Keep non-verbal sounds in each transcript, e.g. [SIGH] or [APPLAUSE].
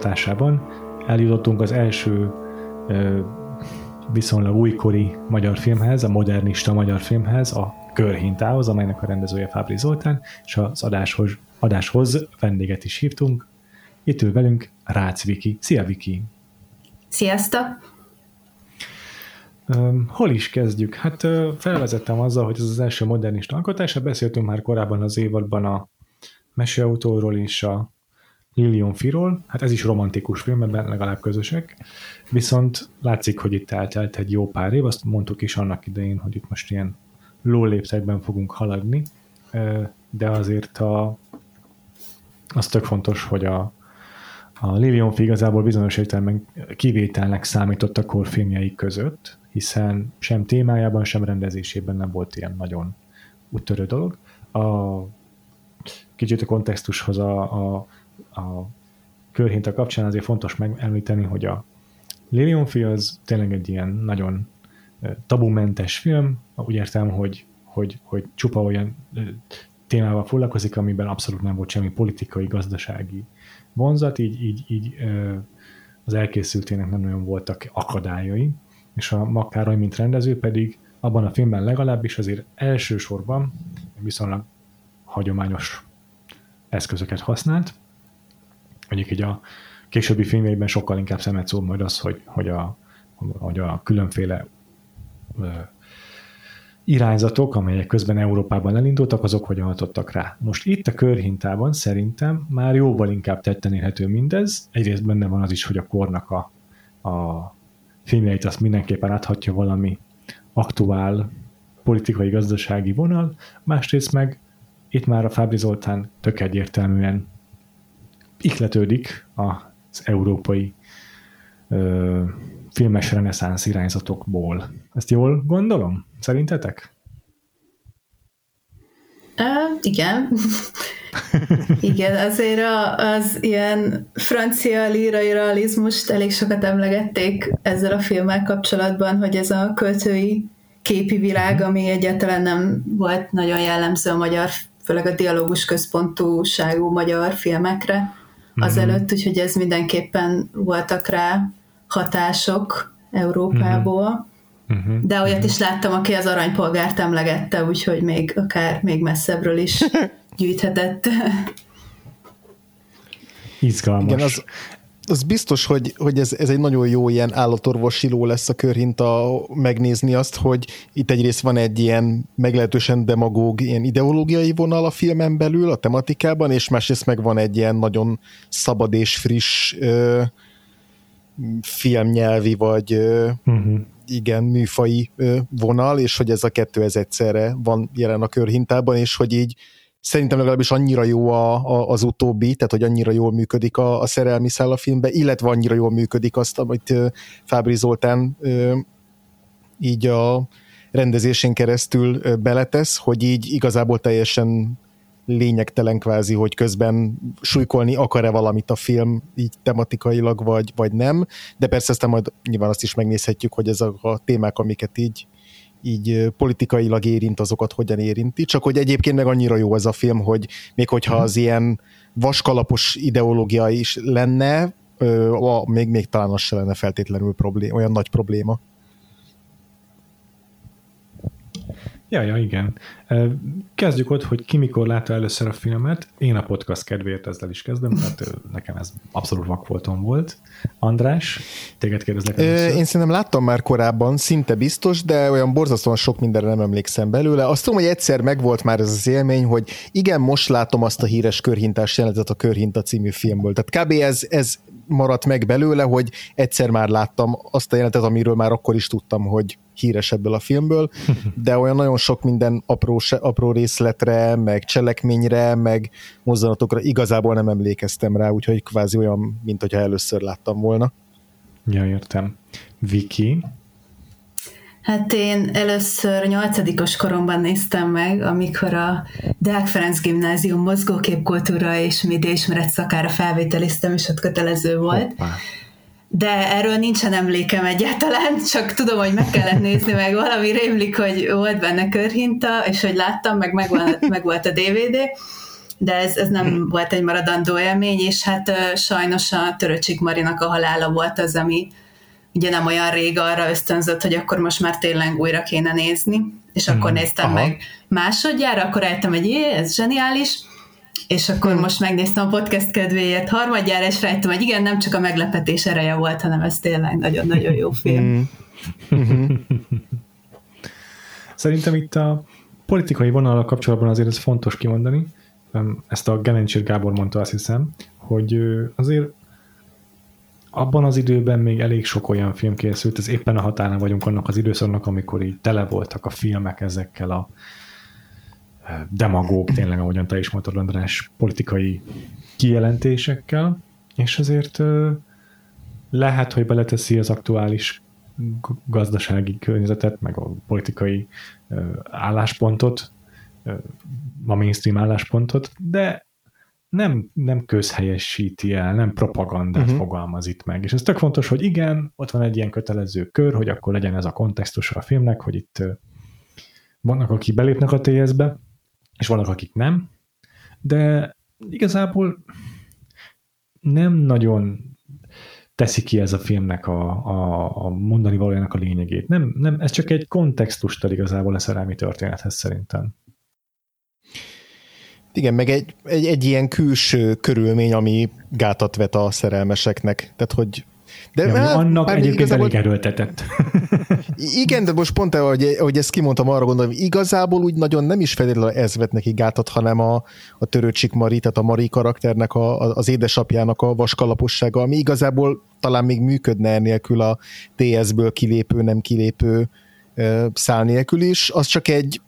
Folytatásában eljutottunk az első viszonylag újkori magyar filmhez, a modernista magyar filmhez, a Körhintához, amelynek a rendezője Fábri Zoltán, és az adáshoz, adáshoz vendéget is hívtunk. Itt ül velünk Rácz Viki. Szia Viki! Sziasztok! Hol is kezdjük? Hát felvezettem azzal, hogy ez az első modernista alkotás, beszéltünk már korábban az évadban a meseautóról és a Lilion Firól, hát ez is romantikus film, ebben legalább közösek, viszont látszik, hogy itt eltelt egy jó pár év, azt mondtuk is annak idején, hogy itt most ilyen lóléptekben fogunk haladni, de azért a, az tök fontos, hogy a, a Lilion Fi igazából bizonyos értelemben kivételnek számított a korfilmjeik között, hiszen sem témájában, sem rendezésében nem volt ilyen nagyon úttörő dolog. A, kicsit a kontextushoz a, a a körhinta kapcsán azért fontos megemlíteni, hogy a Lilionfi az tényleg egy ilyen nagyon tabumentes film, úgy értem, hogy, hogy, hogy csupa olyan témával foglalkozik, amiben abszolút nem volt semmi politikai, gazdasági vonzat, így, így, így az elkészültének nem nagyon voltak akadályai, és a Makkároly, mint rendező pedig abban a filmben legalábbis azért elsősorban viszonylag hagyományos eszközöket használt, mondjuk így a későbbi filmjeiben sokkal inkább szemet szól majd az, hogy, hogy, a, hogy a különféle irányzatok, amelyek közben Európában elindultak, azok hogyan hatottak rá. Most itt a körhintában szerintem már jóval inkább tetten érhető mindez. Egyrészt benne van az is, hogy a kornak a, a filmjeit azt mindenképpen áthatja valami aktuál politikai-gazdasági vonal, másrészt meg itt már a Fábri Zoltán tök egyértelműen ihletődik az európai ö, filmes reneszánsz irányzatokból. Ezt jól gondolom? Szerintetek? Uh, igen. [LAUGHS] igen, azért a, az ilyen francia lírai realizmust elég sokat emlegették ezzel a filmmel kapcsolatban, hogy ez a költői képi világ, mhm. ami egyáltalán nem volt nagyon jellemző a magyar, főleg a dialógus központúságú magyar filmekre azelőtt, mhm. úgyhogy ez mindenképpen voltak rá hatások Európából. Uh-huh. De olyat is láttam, aki az aranypolgárt emlegette, úgyhogy még akár még messzebbről is [LAUGHS] gyűjthetett. Izgalmas. Igen, az, az biztos, hogy, hogy ez, ez egy nagyon jó ilyen állatorvosi ló lesz a körhinta megnézni azt, hogy itt egyrészt van egy ilyen meglehetősen demagóg ilyen ideológiai vonal a filmen belül, a tematikában, és másrészt meg van egy ilyen nagyon szabad és friss ö, filmnyelvi, vagy ö, uh-huh. igen, műfai ö, vonal, és hogy ez a kettő ez egyszerre van jelen a körhintában, és hogy így szerintem legalábbis annyira jó a, a, az utóbbi, tehát hogy annyira jól működik a, a szerelmi szál a filmbe, illetve annyira jól működik azt, amit Fábri Zoltán így a rendezésén keresztül beletesz, hogy így igazából teljesen lényegtelen kvázi, hogy közben súlykolni akar-e valamit a film így tematikailag, vagy, vagy nem, de persze aztán majd nyilván azt is megnézhetjük, hogy ezek a témák, amiket így így politikailag érint, azokat hogyan érinti. Csak hogy egyébként meg annyira jó ez a film, hogy még hogyha az ilyen vaskalapos ideológia is lenne, még, még talán az se lenne feltétlenül problém, olyan nagy probléma. Ja, ja, igen. Kezdjük ott, hogy ki mikor látta először a filmet. Én a podcast kedvéért ezzel is kezdem, mert nekem ez abszolút vakfoltom volt. András, téged kérdezlek először. Én szerintem láttam már korábban, szinte biztos, de olyan borzasztóan sok mindenre nem emlékszem belőle. Azt tudom, hogy egyszer megvolt már ez az élmény, hogy igen, most látom azt a híres körhintás jelenetet a Körhinta című filmből. Tehát kb. ez, ez maradt meg belőle, hogy egyszer már láttam azt a jelentet, amiről már akkor is tudtam, hogy híres ebből a filmből, [LAUGHS] de olyan nagyon sok minden apró, apró részletre, meg cselekményre, meg mozzanatokra igazából nem emlékeztem rá, úgyhogy kvázi olyan, mint hogyha először láttam volna. Ja, értem. Viki, Hát én először nyolcadikos koromban néztem meg, amikor a Deák Ferenc Gimnázium mozgóképkultúra és médiaismeret szakára felvételiztem, és ott kötelező volt. Hoppá. De erről nincsen emlékem egyáltalán, csak tudom, hogy meg kellett nézni, meg valami rémlik, hogy volt benne körhinta, és hogy láttam, meg meg volt, meg volt a DVD, de ez, ez nem volt egy maradandó élmény, és hát sajnos a Töröcsik Marinak a halála volt az, ami, ugye nem olyan rég arra ösztönzött, hogy akkor most már tényleg újra kéne nézni, és hmm. akkor néztem Aha. meg másodjára, akkor rájöttem, hogy jé, ez zseniális, és akkor hmm. most megnéztem a podcast kedvéért harmadjára, és rájöttem, hogy igen, nem csak a meglepetés ereje volt, hanem ez tényleg nagyon-nagyon jó film. Hmm. Szerintem itt a politikai vonalal kapcsolatban azért ez fontos kimondani, ezt a Gelencsir Gábor mondta azt hiszem, hogy azért abban az időben még elég sok olyan film készült, ez éppen a határán vagyunk annak az időszaknak, amikor így tele voltak a filmek ezekkel a demagóg, tényleg, ahogyan te is mondtad, András, politikai kijelentésekkel, és azért eh, lehet, hogy beleteszi az aktuális gazdasági környezetet, meg a politikai álláspontot, a mainstream álláspontot, de nem, nem közhelyesíti el, nem propagandát uh-huh. fogalmaz itt meg. És ez tök fontos, hogy igen, ott van egy ilyen kötelező kör, hogy akkor legyen ez a kontextus a filmnek, hogy itt vannak, akik belépnek a TS-be, és vannak, akik nem, de igazából nem nagyon teszi ki ez a filmnek a, a, a mondani valójának a lényegét. Nem, nem, ez csak egy kontextust ad igazából a szerelmi történethez szerintem. Igen, meg egy, egy, egy ilyen külső körülmény, ami gátat vet a szerelmeseknek. Tehát, hogy de ja, hát, annak egyébként igazából... elég erőltetett. Igen, de most pont, ahogy, ahogy ezt kimondtam, arra gondolom, igazából úgy nagyon nem is feltétlenül ez vet neki gátat, hanem a, a törőcsik Mari, tehát a Mari karakternek, a, az édesapjának a vaskalapossága, ami igazából talán még működne ennélkül a TS-ből kilépő, nem kilépő szál nélkül is, az csak egy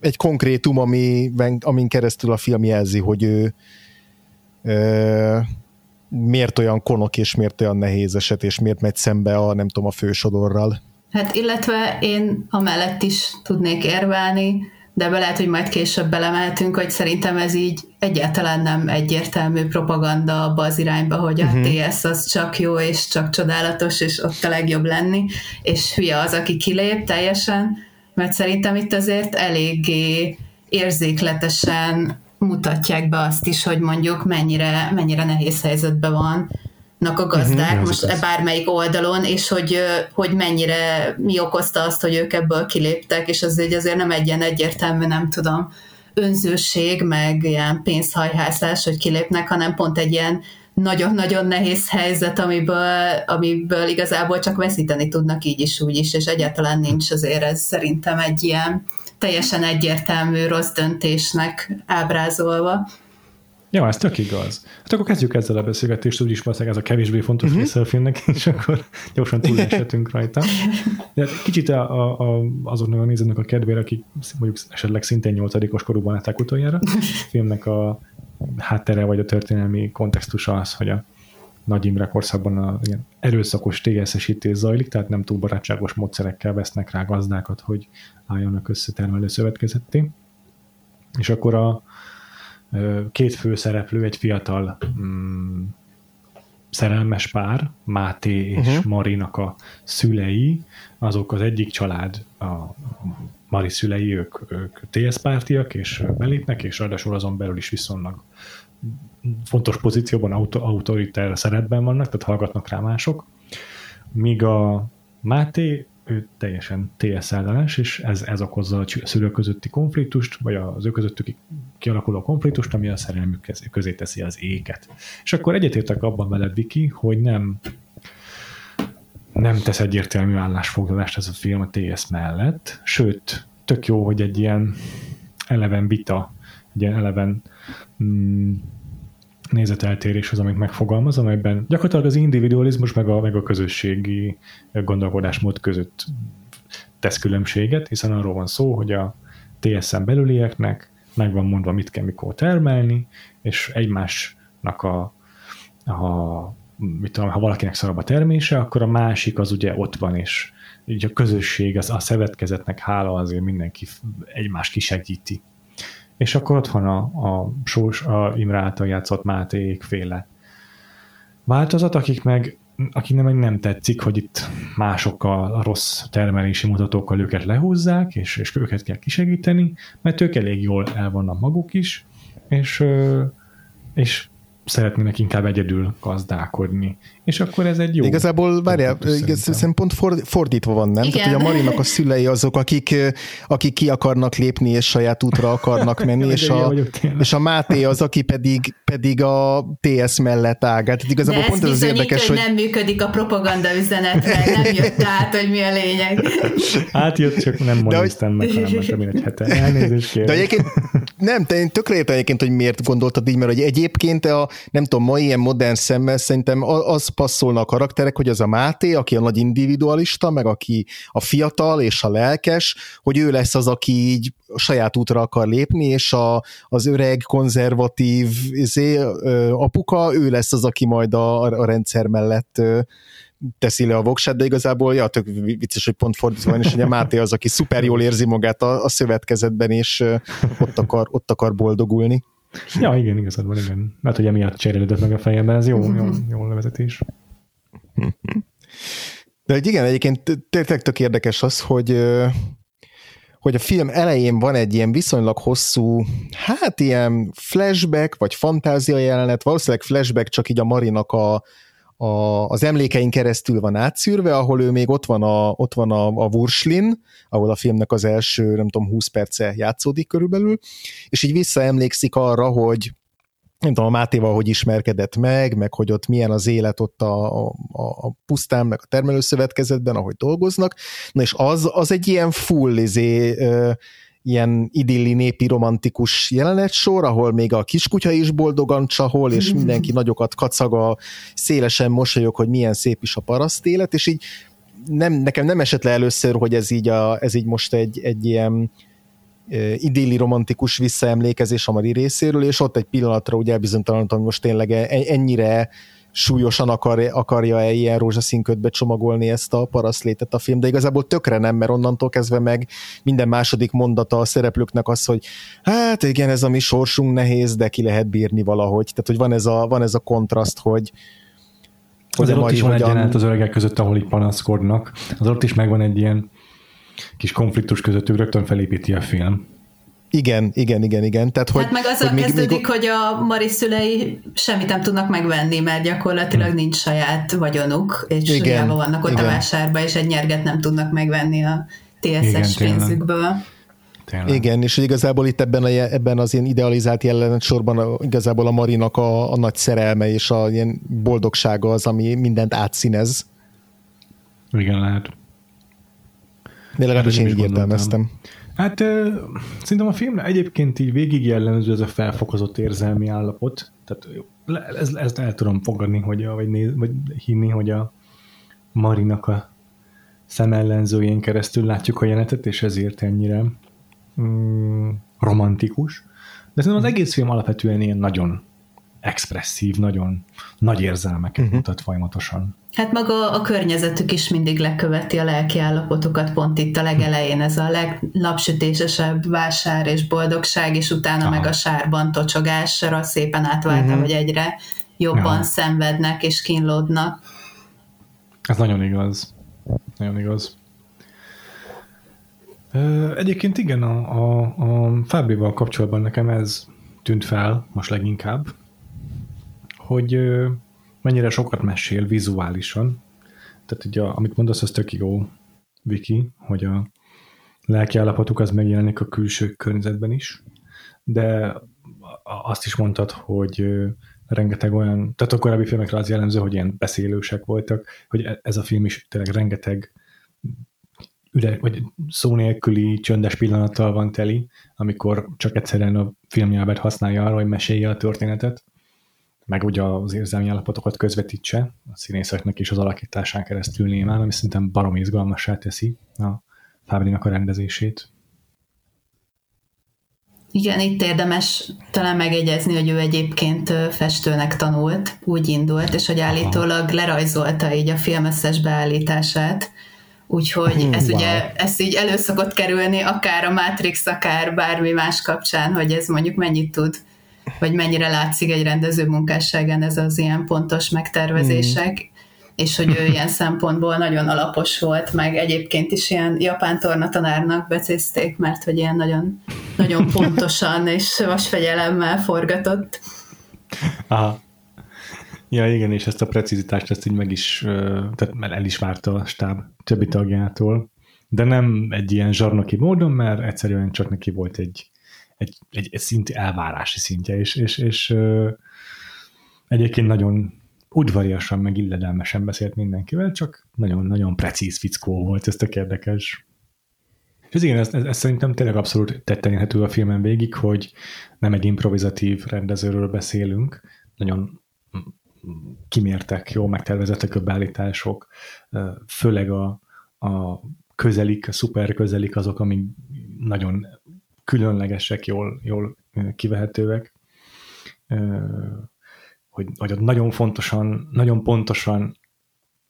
egy konkrétum, ami, amin keresztül a film jelzi, hogy ő ö, miért olyan konok, és miért olyan nehéz eset, és miért megy szembe a, nem tudom, a fősodorral. Hát illetve én amellett is tudnék érvelni, de be lehet, hogy majd később belemeltünk, hogy szerintem ez így egyáltalán nem egyértelmű propaganda abba az irányba, hogy a uh-huh. Mhm. TS az csak jó és csak csodálatos, és ott a legjobb lenni, és hülye az, aki kilép teljesen, mert szerintem itt azért eléggé érzékletesen mutatják be azt is, hogy mondjuk mennyire, mennyire nehéz helyzetben van a gazdák, uh-huh, most az bármelyik oldalon, és hogy, hogy mennyire mi okozta azt, hogy ők ebből kiléptek, és az egy azért nem egy ilyen egyértelmű, nem tudom, önzőség, meg ilyen pénzhajhászás, hogy kilépnek, hanem pont egy ilyen nagyon-nagyon nehéz helyzet, amiből, amiből igazából csak veszíteni tudnak így is, úgy is, és egyáltalán nincs azért ez szerintem egy ilyen teljesen egyértelmű rossz döntésnek ábrázolva. Ja, ez tök igaz. Hát akkor kezdjük ezzel a beszélgetést, úgyis valószínűleg ez a kevésbé fontos uh-huh. része a filmnek, [LAUGHS] és akkor gyorsan túleshetünk rajta. De kicsit a, a, a, azoknak a nézőnek a kedvére, akik mondjuk esetleg szintén nyolcadikos korúban látták utoljára, a filmnek a háttere vagy a történelmi kontextusa az, hogy a Nagy Imre korszakban a ilyen erőszakos TSZ-esítés zajlik, tehát nem túl barátságos módszerekkel vesznek rá gazdákat, hogy álljanak össze termelő szövetkezetté. És akkor a két főszereplő, egy fiatal mm, szerelmes pár, Máté és uh-huh. Marinak a szülei, azok az egyik család, a Mari szülei, ők, ők TS pártiak, és belépnek, és ráadásul azon belül is viszonylag fontos pozícióban, auto, autoriter szerepben vannak, tehát hallgatnak rá mások, míg a Máté, ő teljesen TS ellenes, és ez, ez okozza a szülők közötti konfliktust, vagy az ő közöttük kialakuló konfliktust, ami a szerelmük közé teszi az éket. És akkor egyetértek abban veled, Viki, hogy nem nem tesz egyértelmű állásfoglalást ez a film a TS mellett, sőt, tök jó, hogy egy ilyen eleven vita, egy ilyen eleven mm, nézeteltérés az, amit megfogalmaz, amelyben gyakorlatilag az individualizmus meg a, meg a közösségi gondolkodásmód között tesz különbséget, hiszen arról van szó, hogy a TSM belülieknek meg van mondva, mit kell mikor termelni, és egymásnak a, a mit tudom, ha valakinek szarabb a termése, akkor a másik az ugye ott van, és így a közösség, az, a szövetkezetnek hála azért mindenki egymást kisegíti. És akkor ott van a, a Sós, a Imre által játszott Máté féle változat, akik meg akinek meg nem tetszik, hogy itt másokkal a rossz termelési mutatókkal őket lehúzzák, és, és őket kell kisegíteni, mert ők elég jól el vannak maguk is, és, és szeretnének inkább egyedül gazdálkodni. És akkor ez egy jó... Igazából, várjál, szerintem pont fordítva van, nem? Igen. Tehát, hogy a Marinak a szülei azok, akik, akik ki akarnak lépni, és saját útra akarnak menni, és, a, és a Máté az, aki pedig, pedig a TS mellett áll. Tehát igazából De pont ez az érdekes, hogy... nem működik a propaganda üzenet, nem jött át, hogy mi a lényeg. Átjött, csak nem mondtam meg, hanem most egy hete. Elnézést kérem. De egyébként nem, te én tökre értem egyébként, hogy miért gondoltad így, mert hogy egyébként a, nem tudom, ma ilyen modern szemmel szerintem az passzolna a karakterek, hogy az a Máté, aki a nagy individualista, meg aki a fiatal és a lelkes, hogy ő lesz az, aki így a saját útra akar lépni, és a, az öreg, konzervatív izé, apuka, ő lesz az, aki majd a, a rendszer mellett teszi le a voksát, de igazából ja, tök vicces, hogy pont fordítva van, és ugye Máté az, aki szuper jól érzi magát a, a szövetkezetben, és ott akar, ott akar boldogulni. Ja, igen, igazából igen. Mert hogy emiatt cserélődött meg a fejemben, ez jó, jó, jó levezetés. De hogy igen, egyébként tényleg tök érdekes az, hogy hogy a film elején van egy ilyen viszonylag hosszú, hát ilyen flashback, vagy fantázia jelenet, valószínűleg flashback csak így a Marinak a, a, az emlékein keresztül van átszűrve, ahol ő még ott van a, ott van a, a Wurslin, ahol a filmnek az első, nem tudom, 20 perce játszódik körülbelül, és így visszaemlékszik arra, hogy nem tudom, a Mátéval hogy ismerkedett meg, meg hogy ott milyen az élet ott a, a, a pusztán, meg a termelőszövetkezetben, ahogy dolgoznak. Na és az, az egy ilyen full izé, ilyen idilli népi romantikus jelenetsor, ahol még a kiskutya is boldogan csahol, és mindenki nagyokat kacag a szélesen mosolyog, hogy milyen szép is a paraszt élet, és így nem, nekem nem esett le először, hogy ez így, a, ez így most egy, egy ilyen idilli romantikus visszaemlékezés a Mari részéről, és ott egy pillanatra ugye elbizonytalanodtam, hogy most tényleg e, ennyire súlyosan akar, akarja-e ilyen rózsaszínködbe csomagolni ezt a paraszlétet a film, de igazából tökre nem, mert onnantól kezdve meg minden második mondata a szereplőknek az, hogy hát igen, ez a mi sorsunk nehéz, de ki lehet bírni valahogy. Tehát, hogy van ez a, van ez a kontraszt, hogy, hogy ott is van hogyan... egy jelenet az öregek között, ahol így panaszkodnak. Az ott is megvan egy ilyen kis konfliktus közöttük, rögtön felépíti a film. Igen, igen, igen, igen. Tehát, hogy, hát meg azzal hogy kezdődik, még... hogy a Mari szülei semmit nem tudnak megvenni, mert gyakorlatilag hmm. nincs saját vagyonuk, és igen, vannak ott igen. a vásárba, és egy nyerget nem tudnak megvenni a TSS pénzükből. Tényleg. Igen, és hogy igazából itt ebben, a, ebben az ilyen idealizált jelenet sorban a, igazából a Marinak a, a nagy szerelme és a ilyen boldogsága az, ami mindent átszínez. Igen, lehet. De legalábbis én így értelmeztem. Hát szerintem a filmre egyébként így végig jellemző ez a felfokozott érzelmi állapot. Tehát ezt, ezt el tudom fogadni, hogy a, vagy, néz, vagy hinni, hogy a Marinak a szemellenzőjén keresztül látjuk a jelenetet, és ezért ennyire mm, romantikus. De szerintem az egész film alapvetően ilyen nagyon expresszív, nagyon nagy érzelmeket uh-huh. mutat folyamatosan. Hát maga a környezetük is mindig leköveti a lelki állapotokat, pont itt a legelején ez a legnapsütésesebb vásár és boldogság, és utána Aha. meg a sárban tocsogásra szépen átválta, uh-huh. hogy egyre jobban Aha. szenvednek és kínlódnak. Ez nagyon igaz. Nagyon igaz. Egyébként igen, a, a, a Fábrival kapcsolatban nekem ez tűnt fel most leginkább, hogy mennyire sokat mesél vizuálisan. Tehát ugye, amit mondasz, az tök jó, Viki, hogy a lelki állapotuk az megjelenik a külső környezetben is, de azt is mondtad, hogy rengeteg olyan, tehát a korábbi filmekre az jellemző, hogy ilyen beszélősek voltak, hogy e- ez a film is tényleg rengeteg üre, vagy szó nélküli csöndes pillanattal van teli, amikor csak egyszerűen a filmnyelvet használja arra, hogy mesélje a történetet meg ugye az érzelmi állapotokat közvetítse a színészeknek is az alakításán keresztül némán, ami szerintem barom izgalmassá teszi a Fábrinak a rendezését. Igen, itt érdemes talán megegyezni, hogy ő egyébként festőnek tanult, úgy indult, és hogy állítólag lerajzolta így a film összes beállítását, úgyhogy hmm, ez wow. ugye, ez így előszokott kerülni, akár a Matrix, akár bármi más kapcsán, hogy ez mondjuk mennyit tud, vagy mennyire látszik egy rendező munkásságán ez az ilyen pontos megtervezések, hmm és hogy ő ilyen [LAUGHS] szempontból nagyon alapos volt, meg egyébként is ilyen japán tornatanárnak becézték, mert hogy ilyen nagyon, nagyon pontosan és vasfegyelemmel forgatott. Aha. Ja, igen, és ezt a precizitást ezt így meg is, tehát el is várta a stáb többi tagjától, de nem egy ilyen zsarnoki módon, mert egyszerűen csak neki volt egy, egy, egy, egy szinti elvárási szintje, és, és, és egyébként nagyon udvariasan, meg illedelmesen beszélt mindenkivel, csak nagyon-nagyon precíz fickó volt, ez tök érdekes. És ez igen, ez, ez, ez szerintem tényleg abszolút tetten érhető a filmen végig, hogy nem egy improvizatív rendezőről beszélünk, nagyon kimértek, jó megtervezettek a beállítások, főleg a, a közelik, a szuper közelik azok, amik nagyon különlegesek, jól, jól kivehetőek hogy, hogy ott nagyon fontosan, nagyon pontosan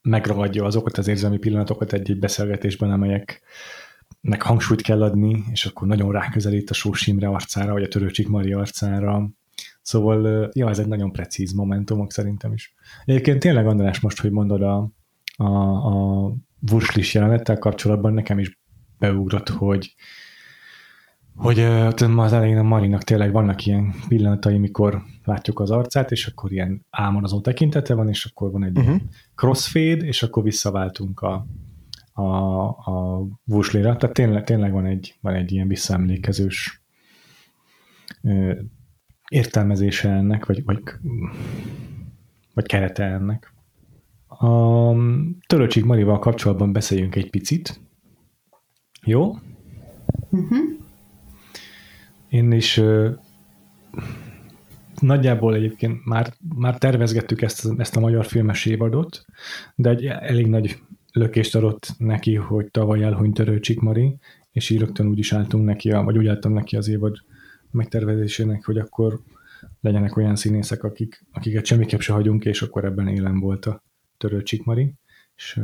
megragadja azokat az érzelmi pillanatokat egy-egy beszélgetésben, amelyeknek hangsúlyt kell adni, és akkor nagyon ráközelít a Sós Imre arcára, vagy a Törőcsik Mari arcára. Szóval, ja, ez egy nagyon precíz momentumok szerintem is. Egyébként tényleg, András, most, hogy mondod a, a, a jelenettel kapcsolatban, nekem is beugrott, hogy, hogy ma az elején a Marinak tényleg vannak ilyen pillanatai, mikor látjuk az arcát, és akkor ilyen álmodozó tekintete van, és akkor van egy uh-huh. crossfade, és akkor visszaváltunk a, a, a vuslira. Tehát tényleg, tényleg van, egy, van egy ilyen visszaemlékezős ö, értelmezése ennek, vagy, vagy, vagy kerete ennek. A Töröcsik Marival kapcsolatban beszéljünk egy picit. Jó? Uh-huh. Én is nagyjából egyébként már, már tervezgettük ezt, ezt a magyar filmes évadot, de egy elég nagy lökést adott neki, hogy tavaly elhunyt Törő Csikmari, és így rögtön úgy is álltunk neki, vagy úgy álltam neki az évad megtervezésének, hogy akkor legyenek olyan színészek, akik, akiket semmiképp se hagyunk, és akkor ebben élen volt a Törő Csikmari, és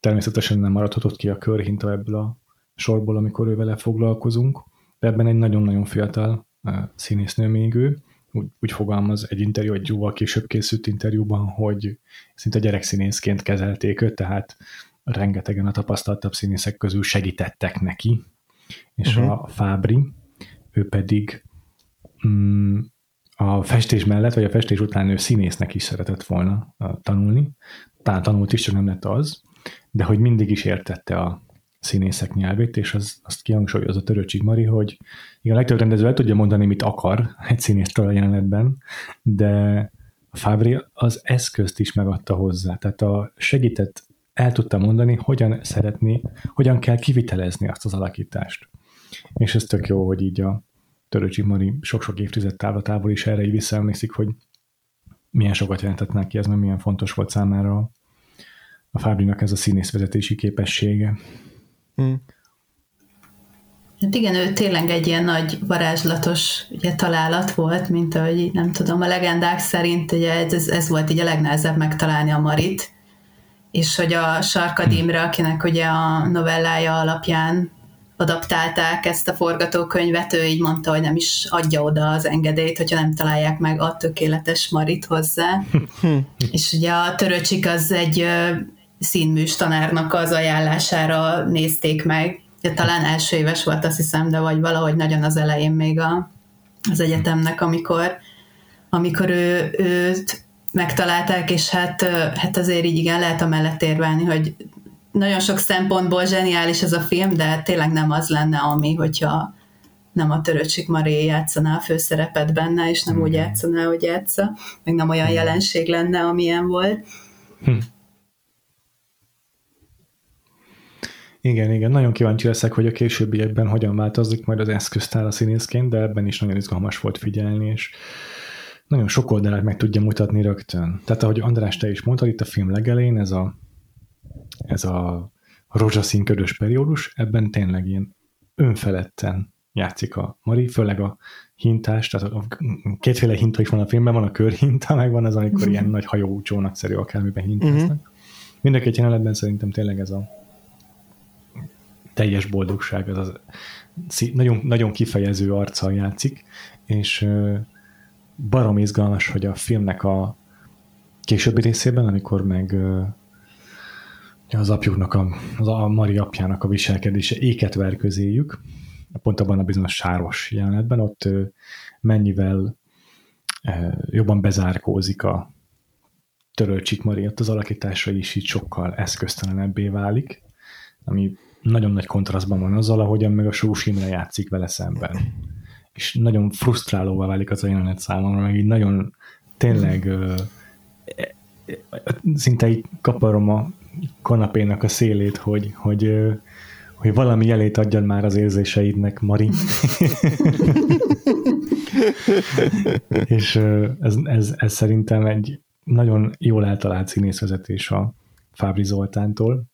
természetesen nem maradhatott ki a körhinta ebből a sorból, amikor ő vele foglalkozunk, ebben egy nagyon-nagyon fiatal színésznő még ő, úgy, úgy fogalmaz egy interjú, egy jóval később készült interjúban, hogy szinte gyerekszínészként kezelték őt, tehát rengetegen a tapasztaltabb színészek közül segítettek neki, és uh-huh. a Fábri, ő pedig mm, a festés mellett, vagy a festés után ő színésznek is szeretett volna tanulni, talán tanult is, csak nem lett az, de hogy mindig is értette a színészek nyelvét, és az, azt kihangsúlyozza Töröcsik Mari, hogy igen, a legtöbb rendező el tudja mondani, mit akar egy színésztől a jelenetben, de a Fábri az eszközt is megadta hozzá, tehát a segített el tudta mondani, hogyan szeretni, hogyan kell kivitelezni azt az alakítást. És ez tök jó, hogy így a Töröcsik Mari sok-sok évtized távlatából is erre így visszaemlékszik, hogy milyen sokat jelentett neki ez, mert milyen fontos volt számára a Fábrinak ez a színészvezetési képessége. Hmm. Hát igen, ő tényleg egy ilyen nagy varázslatos ugye, találat volt, mint ahogy nem tudom, a legendák szerint ugye ez, ez volt így a legnehezebb megtalálni a Marit, és hogy a Sarkad hmm. Imre, akinek ugye a novellája alapján adaptálták ezt a forgatókönyvet, ő így mondta, hogy nem is adja oda az engedélyt, hogyha nem találják meg a tökéletes Marit hozzá. Hmm. és ugye a Töröcsik az egy színműs tanárnak az ajánlására nézték meg. Ja, talán első éves volt, azt hiszem, de vagy valahogy nagyon az elején még a, az egyetemnek, amikor, amikor ő, őt megtalálták, és hát, hát azért így igen, lehet a mellett érvelni, hogy nagyon sok szempontból zseniális ez a film, de tényleg nem az lenne, ami, hogyha nem a Töröcsik Maré játszaná a főszerepet benne, és nem mm. úgy játszaná, hogy játsza, meg nem olyan jelenség lenne, amilyen volt. Hm. Igen, igen, nagyon kíváncsi leszek, hogy a későbbiekben hogyan változik majd az eszköztár a színészként, de ebben is nagyon izgalmas volt figyelni, és nagyon sok oldalát meg tudja mutatni rögtön. Tehát ahogy András, te is mondtad, itt a film legelén ez a, ez a rózsaszín ködös periódus, ebben tényleg ilyen önfeledten játszik a Mari, főleg a hintás, tehát a, kétféle hinta is van a filmben, van a körhinta, meg van az, amikor [LAUGHS] ilyen nagy hajó csónakszerű akármiben hintáznak. Uh-huh. Mind a két jelenetben szerintem tényleg ez a teljes boldogság, az, az nagyon, nagyon kifejező arccal játszik, és barom izgalmas, hogy a filmnek a későbbi részében, amikor meg az apjuknak, a, az a Mari apjának a viselkedése éket ver közéjük, pont abban a bizonyos sáros jelenetben, ott mennyivel jobban bezárkózik a törölcsik Mari, ott az alakítása is így sokkal eszköztelenebbé válik, ami nagyon nagy kontrasztban van azzal, ahogyan meg a Sós Imre játszik vele szemben. És nagyon frusztrálóvá válik az a jelenet számomra, meg így nagyon tényleg szinte így kaparom a kanapénak a szélét, hogy, hogy, hogy valami jelét adjan már az érzéseidnek, Mari. [LAUGHS] És ez, ez, ez szerintem egy nagyon jól eltalált színészvezetés a Fábri Zoltántól,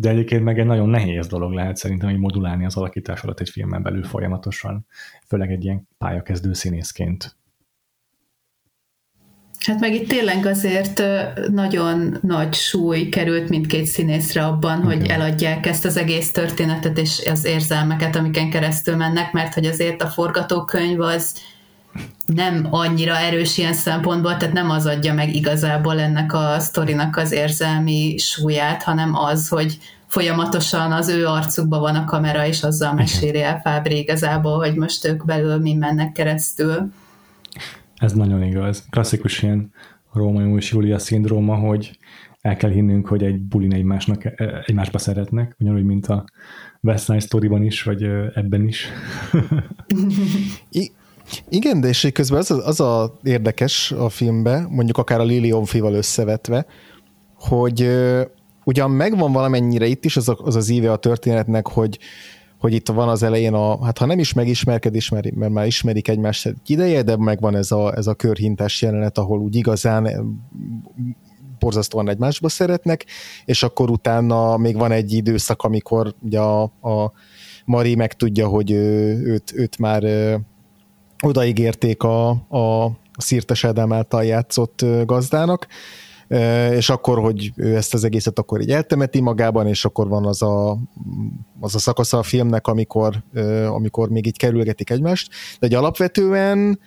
de egyébként meg egy nagyon nehéz dolog lehet szerintem, hogy modulálni az alakítás alatt egy filmen belül folyamatosan, főleg egy ilyen pályakezdő színészként. Hát meg itt tényleg azért nagyon nagy súly került mindkét színészre abban, hogy eladják ezt az egész történetet és az érzelmeket, amiken keresztül mennek, mert hogy azért a forgatókönyv az nem annyira erős ilyen szempontból, tehát nem az adja meg igazából ennek a sztorinak az érzelmi súlyát, hanem az, hogy folyamatosan az ő arcukban van a kamera, és azzal meséli el Fábri igazából, hogy most ők belül mi mennek keresztül. Ez nagyon igaz. Klasszikus ilyen Római és Júlia szindróma, hogy el kell hinnünk, hogy egy bulin egymásnak, e, egymásba szeretnek, ugyanúgy, mint a West Side Story-ban is, vagy ebben is. [LAUGHS] [LAUGHS] I- igen, de és közben az, az a érdekes a filmben, mondjuk akár a Lily Onfival összevetve, hogy ugyan megvan valamennyire itt is az, a, az az íve a történetnek, hogy hogy itt van az elején a, hát ha nem is megismerkedés, mert, mert már ismerik egymást egy ideje, de megvan ez a, ez a körhintás jelenet, ahol úgy igazán borzasztóan egymásba szeretnek, és akkor utána még van egy időszak, amikor ugye a, a Mari megtudja, hogy ő, őt, őt már odaígérték a, a Szirtes Ádám által játszott gazdának, és akkor, hogy ő ezt az egészet akkor így eltemeti magában, és akkor van az a, az a szakasza a filmnek, amikor, amikor még így kerülgetik egymást, de egy alapvetően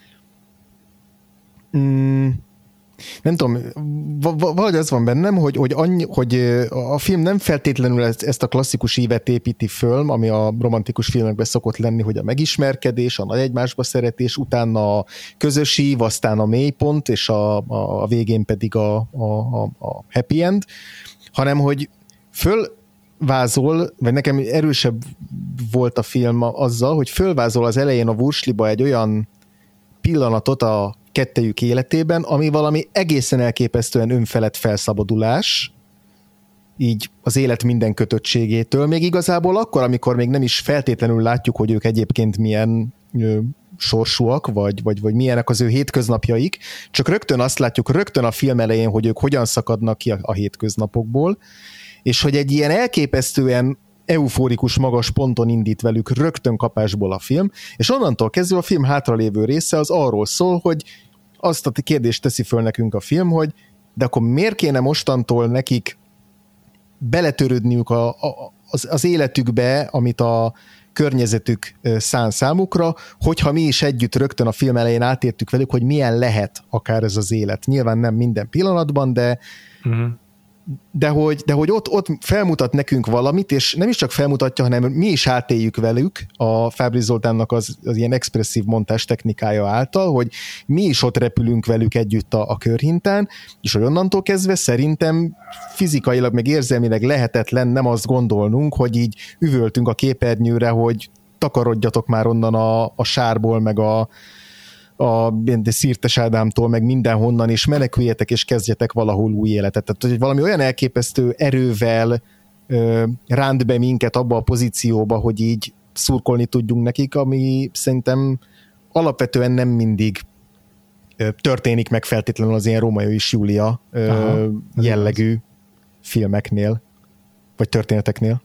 mm, nem tudom, valahogy az van bennem, hogy, hogy, annyi, hogy a film nem feltétlenül ezt a klasszikus ívet építi föl, ami a romantikus filmekben szokott lenni, hogy a megismerkedés, a nagy egymásba szeretés, utána a közös ív, aztán a mélypont, és a, a, a végén pedig a, a, a, a happy end, hanem hogy föl vázol, vagy nekem erősebb volt a film azzal, hogy fölvázol az elején a Wursliba egy olyan pillanatot a kettejük életében, ami valami egészen elképesztően önfelett felszabadulás, így az élet minden kötöttségétől, még igazából akkor, amikor még nem is feltétlenül látjuk, hogy ők egyébként milyen ö, sorsúak, vagy, vagy, vagy milyenek az ő hétköznapjaik, csak rögtön azt látjuk rögtön a film elején, hogy ők hogyan szakadnak ki a, a hétköznapokból, és hogy egy ilyen elképesztően eufórikus magas ponton indít velük rögtön kapásból a film, és onnantól kezdve a film hátralévő része az arról szól, hogy azt a kérdést teszi föl nekünk a film, hogy de akkor miért kéne mostantól nekik beletörődniük a, a, az, az életükbe, amit a környezetük szán számukra, hogyha mi is együtt rögtön a film elején átértük velük, hogy milyen lehet akár ez az élet. Nyilván nem minden pillanatban, de, uh-huh de hogy, de hogy ott, ott felmutat nekünk valamit, és nem is csak felmutatja, hanem mi is átéljük velük a Fábri Zoltánnak az, az ilyen expresszív montás technikája által, hogy mi is ott repülünk velük együtt a, a körhintán, és hogy onnantól kezdve szerintem fizikailag, meg érzelmileg lehetetlen nem azt gondolnunk, hogy így üvöltünk a képernyőre, hogy takarodjatok már onnan a, a sárból, meg a, a Szirtes Ádámtól, meg mindenhonnan, és meneküljetek, és kezdjetek valahol új életet. Tehát, hogy valami olyan elképesztő erővel ö, ránt be minket abba a pozícióba, hogy így szurkolni tudjunk nekik, ami szerintem alapvetően nem mindig történik meg feltétlenül az ilyen Római és Júlia Aha, jellegű filmeknél, vagy történeteknél.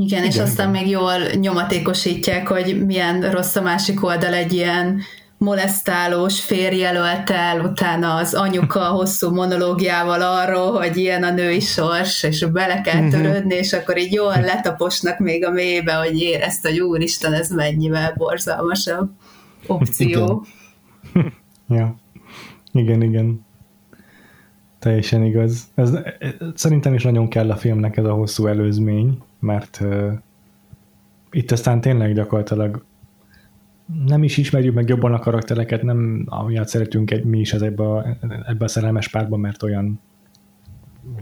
Igen, és igen, aztán igen. még jól nyomatékosítják, hogy milyen rossz a másik oldal egy ilyen molesztálós férjelölt el utána az anyuka [LAUGHS] hosszú monológiával arról, hogy ilyen a női sors, és bele kell mhm. törődni, és akkor így jól letaposnak még a mélybe, hogy érezt, hogy úristen, ez mennyivel borzalmasabb opció. Igen. [LAUGHS] ja. Igen, igen. Teljesen igaz. Ez, szerintem is nagyon kell a filmnek ez a hosszú előzmény, mert uh, itt aztán tényleg gyakorlatilag nem is ismerjük meg jobban a karaktereket, nem amiatt szeretünk egy, mi is ebbe a, ebbe a szerelmes párban, mert olyan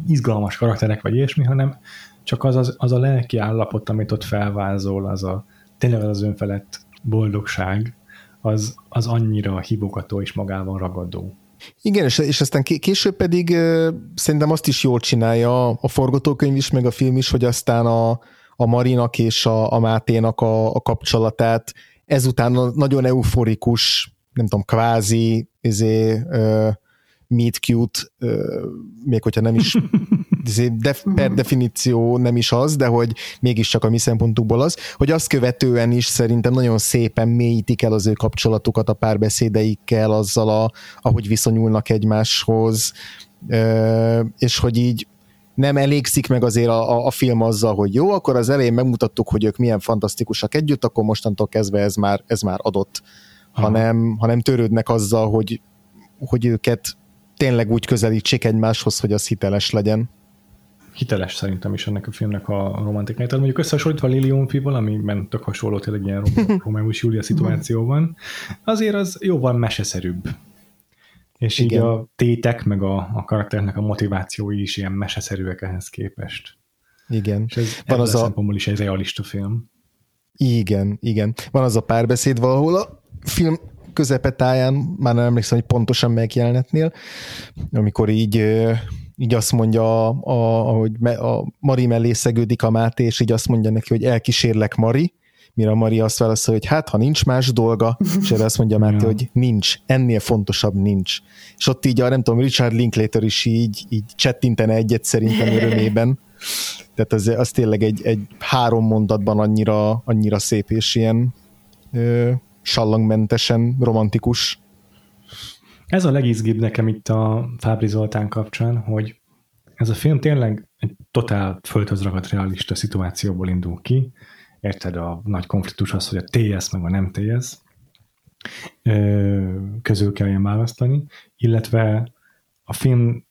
izgalmas karakterek vagy ilyesmi, hanem csak az, az, az a lelki állapot, amit ott felvázol, az a tényleg az, önfelett boldogság, az, az annyira hívogató és magával ragadó. Igen, és, és aztán később pedig uh, szerintem azt is jól csinálja a forgatókönyv is, meg a film is, hogy aztán a, a Marinak és a, a Máténak a, a kapcsolatát ezután a nagyon euforikus, nem tudom, kvázi izé, uh, meet cute, uh, még hogyha nem is [LAUGHS] de, per definíció nem is az, de hogy mégiscsak a mi szempontukból az, hogy azt követően is szerintem nagyon szépen mélyítik el az ő kapcsolatukat a párbeszédeikkel, azzal, a, ahogy viszonyulnak egymáshoz, és hogy így nem elégszik meg azért a, a, a film azzal, hogy jó, akkor az elején megmutattuk, hogy ők milyen fantasztikusak együtt, akkor mostantól kezdve ez már, ez már adott, hanem, hanem törődnek azzal, hogy, hogy őket tényleg úgy közelítsék egymáshoz, hogy az hiteles legyen. Hiteles szerintem is ennek a filmnek a romantikája. Tehát mondjuk összehasonlítva Lilium Fival, amiben tök hasonló tényleg ilyen [LAUGHS] Romeus Julia szituáció van, azért az jóval meseszerűbb. És Igen. így a tétek, meg a, a karakternek a motivációi is ilyen meseszerűek ehhez képest. Igen. És ez Van az a szempontból is egy realista film. Igen, igen. Van az a párbeszéd valahol a film közepetáján, már nem emlékszem, hogy pontosan megjelenetnél, amikor így így azt mondja, a, ahogy a Mari mellé szegődik a Máté, és így azt mondja neki, hogy elkísérlek Mari, mire a Maria azt válaszol, hogy hát, ha nincs más dolga, és erre azt mondja Máté, hogy nincs, ennél fontosabb nincs. És ott így a, nem tudom, Richard Linklater is így, így csettintene egyet szerintem örömében. Tehát az, az tényleg egy, egy három mondatban annyira, annyira szép és ilyen ö, sallangmentesen romantikus. Ez a legizgibb nekem itt a Fábri Zoltán kapcsán, hogy ez a film tényleg egy totál földhöz ragadt realista szituációból indul ki, érted, a nagy konfliktus az, hogy a TS meg a nem TS közül kelljen választani, illetve a film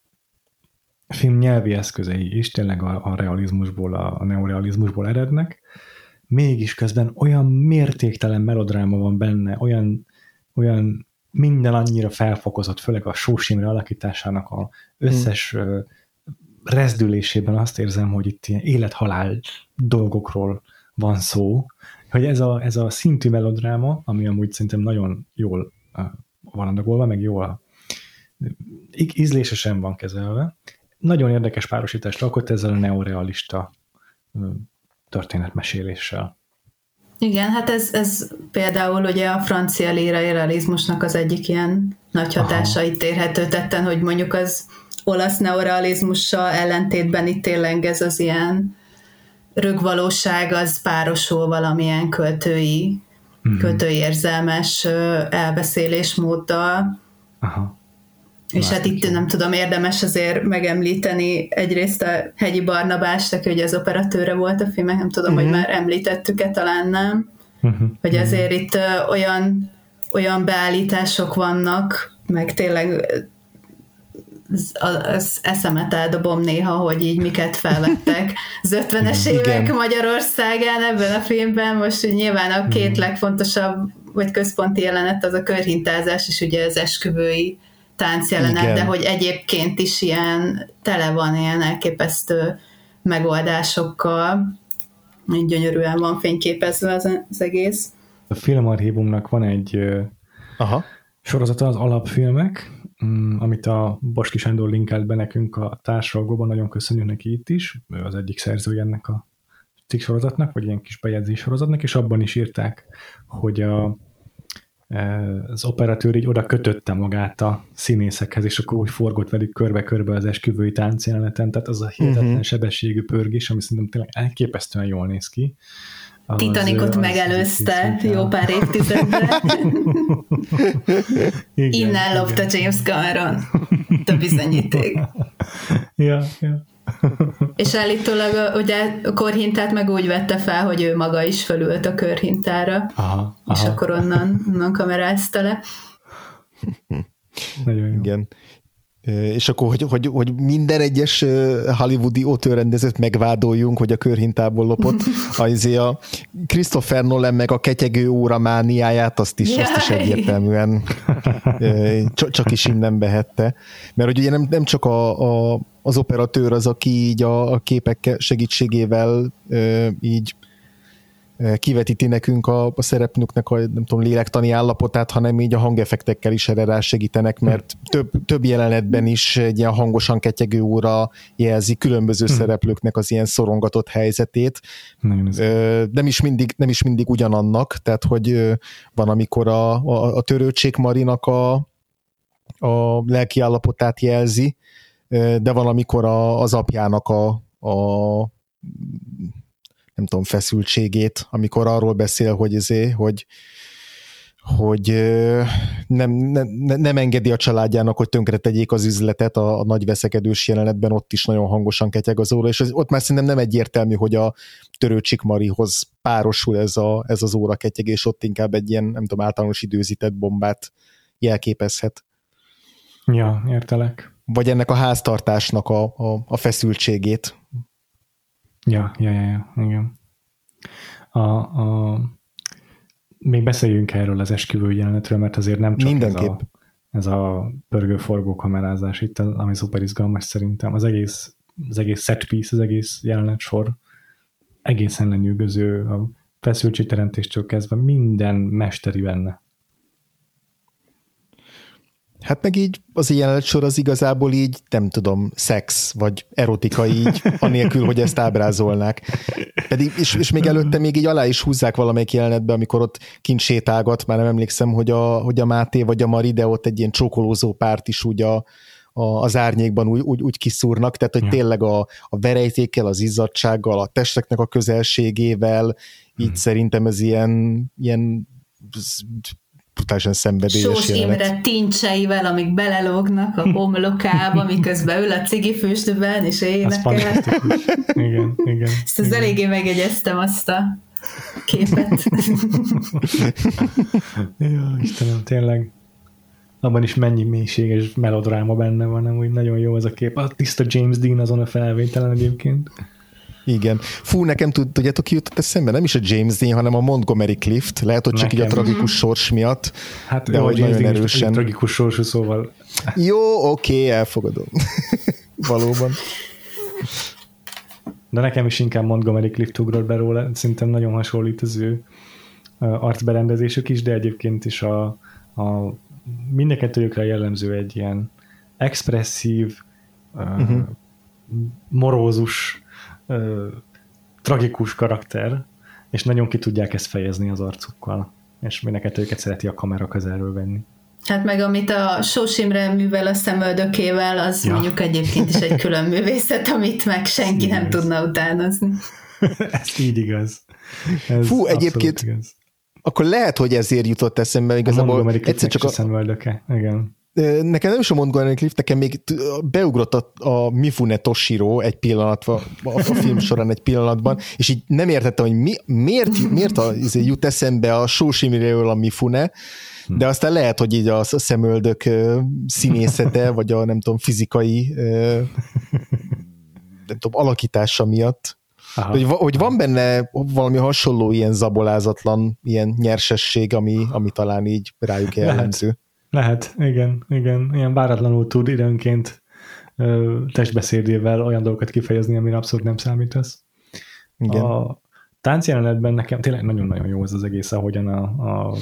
a film nyelvi eszközei is tényleg a, a realizmusból, a, a neorealizmusból erednek, mégis közben olyan mértéktelen melodráma van benne, olyan, olyan minden annyira felfokozott, főleg a Sósimre alakításának a összes hmm. rezdülésében azt érzem, hogy itt ilyen élethalál dolgokról van szó, hogy ez a, ez a szintű melodráma, ami amúgy szerintem nagyon jól van adagolva, meg jól ízlésesen van kezelve, nagyon érdekes párosítást alkot ezzel a neorealista történetmeséléssel. Igen, hát ez, ez például ugye a francia lírai realizmusnak az egyik ilyen nagy hatása itt érhető tetten, hogy mondjuk az olasz neorealizmussal ellentétben itt tényleg ez az ilyen rögvalóság az párosul valamilyen költői, mm-hmm. költői érzelmes elbeszélésmóddal. Aha. És hát itt nem tudom, érdemes azért megemlíteni egyrészt a Hegyi Barnabást, aki ugye az operatőre volt a filmek, nem tudom, uh-huh. hogy mhm. már említettük-e, talán nem, uh-huh. hogy azért uh-huh. itt olyan, olyan beállítások vannak, meg tényleg az eszemet eldobom néha, hogy így miket felvettek az 50-es évek. Magyarországán ebben a filmben. Most nyilván a két legfontosabb, vagy központi jelenet az a körhintázás, és ugye az esküvői táncjelenet, de hogy egyébként is ilyen tele van ilyen elképesztő megoldásokkal. Így gyönyörűen van fényképezve az, az egész. A filmarchívumnak van egy Aha. sorozata, az alapfilmek, Mm, amit a Boski Sándor linkelt be nekünk a társalgóban, nagyon köszönjük neki itt is, ő az egyik szerzője ennek a cikk sorozatnak, vagy ilyen kis bejegyzés sorozatnak, és abban is írták, hogy a az operatőr így oda kötötte magát a színészekhez, és akkor úgy forgott velük körbe-körbe az esküvői táncjeleneten, tehát az a hihetetlen uh-huh. sebességű pörgés, ami szerintem tényleg elképesztően jól néz ki. Az, Titanicot az, megelőzte az jó pár évtizedre. Innen lopta James Cameron. A bizonyíték. [LAUGHS] ja, ja. És állítólag ugye a korhintát meg úgy vette fel, hogy ő maga is fölült a körhintára, aha, és aha. akkor onnan, onnan kamerázta le. Nagyon jó. Igen. És akkor, hogy, hogy, hogy minden egyes hollywoodi ótőrendezőt megvádoljunk, hogy a körhintából lopott, [LAUGHS] azért a Christopher Nolan meg a ketyegő óra mániáját, azt is, azt is egyértelműen csak is innen behette. Mert hogy ugye nem, nem csak a, a, az operatőr az, aki így a, a képek segítségével így kivetíti nekünk a, a szereplőknek a nem tudom, lélektani állapotát, hanem így a hangeffektekkel is erre rá segítenek, mert több, több jelenetben is egy ilyen hangosan ketyegő óra jelzi különböző hmm. szereplőknek az ilyen szorongatott helyzetét. Nem is, mindig, nem is mindig ugyanannak, tehát hogy van, amikor a, a, a törőcsék Marinak a, a lelki állapotát jelzi, de van, amikor a, az apjának a, a nem tudom, feszültségét, amikor arról beszél, hogy ezé, hogy hogy nem, nem, nem engedi a családjának, hogy tönkre tegyék az üzletet a, a nagy veszekedős jelenetben, ott is nagyon hangosan ketyeg az óra, és az, ott már szerintem nem egyértelmű, hogy a törőcsik Marihoz párosul ez, a, ez az óra ketyegés, ott inkább egy ilyen, nem tudom, általános időzített bombát jelképezhet. Ja, értelek. Vagy ennek a háztartásnak a, a, a feszültségét, Ja, ja, ja, ja igen. A, a, még beszéljünk erről az esküvő jelenetről, mert azért nem csak ez a, ez a pörgő-forgó kamerázás itt, ami szuper izgalmas szerintem. Az egész, az egész set piece, az egész jelenet sor egészen lenyűgöző, a feszültségteremtéstől kezdve minden mesteri benne. Hát meg így az ilyen sor az igazából így, nem tudom, szex, vagy erotika így, anélkül, hogy ezt ábrázolnák. Pedig, és, és még előtte még így alá is húzzák valamelyik jelenetbe, amikor ott kint sétálgat, már nem emlékszem, hogy a, hogy a Máté vagy a Mari, de ott egy ilyen csókolózó párt is úgy a, a, az árnyékban úgy, úgy, úgy kiszúrnak, tehát hogy ja. tényleg a, a verejtékkel, az izzadsággal, a testeknek a közelségével, így hmm. szerintem ez ilyen, ilyen brutálisan szenvedélyes Sós jelenet. Imre tincseivel, amik belelógnak a homlokába, [LAUGHS] miközben ül a cigifüstben, és énekel. igen, igen. Ezt az igen. eléggé megjegyeztem azt a képet. [LAUGHS] Jó, Istenem, tényleg abban is mennyi mélységes melodráma benne van, nem úgy nagyon jó az a kép. A tiszta James Dean azon a felvételen egyébként. Igen. Fú, nekem tudjátok, ki jutott eszembe? Nem is a James Dean, hanem a Montgomery Clift. Lehet, hogy csak nekem. így a tragikus sors miatt. Hát de hogy nagyon erősen. Tragikus sorsú, szóval. Jó, oké, okay, elfogadom. [LAUGHS] Valóban. De nekem is inkább Montgomery Clift ugrott be róla, szerintem nagyon hasonlít az ő arcberendezésük is, de egyébként is a, a mindenkettőjükre jellemző egy ilyen expresszív, uh-huh. morózus ö, tragikus karakter, és nagyon ki tudják ezt fejezni az arcukkal, és mindenket őket szereti a kamera közelről venni. Hát meg amit a Sós Imre művel a szemöldökével, az ja. mondjuk egyébként is egy [LAUGHS] külön művészet, amit meg senki nem tudna utánozni. [LAUGHS] Ez így igaz. Ez Fú, egyébként igaz. akkor lehet, hogy ezért jutott eszembe igazából. Egyszer csak a... szemöldöke, igen nekem nem is a Montgomery Cliff, nekem még beugrott a, a Mifune Toshiro egy pillanatban, a, a film során egy pillanatban, és így nem értettem, hogy mi, miért, miért a, izé jut eszembe a Sósimiről a Mifune, de aztán lehet, hogy így a szemöldök színészete, vagy a nem tudom, fizikai nem tudom, alakítása miatt hogy, hogy van benne valami hasonló ilyen zabolázatlan, ilyen nyersesség, ami, ami talán így rájuk jellemző. Lehet. Lehet, igen, igen. Ilyen váratlanul tud időnként ö, testbeszédével olyan dolgokat kifejezni, amire abszolút nem számítasz. Igen. A táncjelenetben nekem tényleg nagyon-nagyon jó ez az egész, ahogyan a, a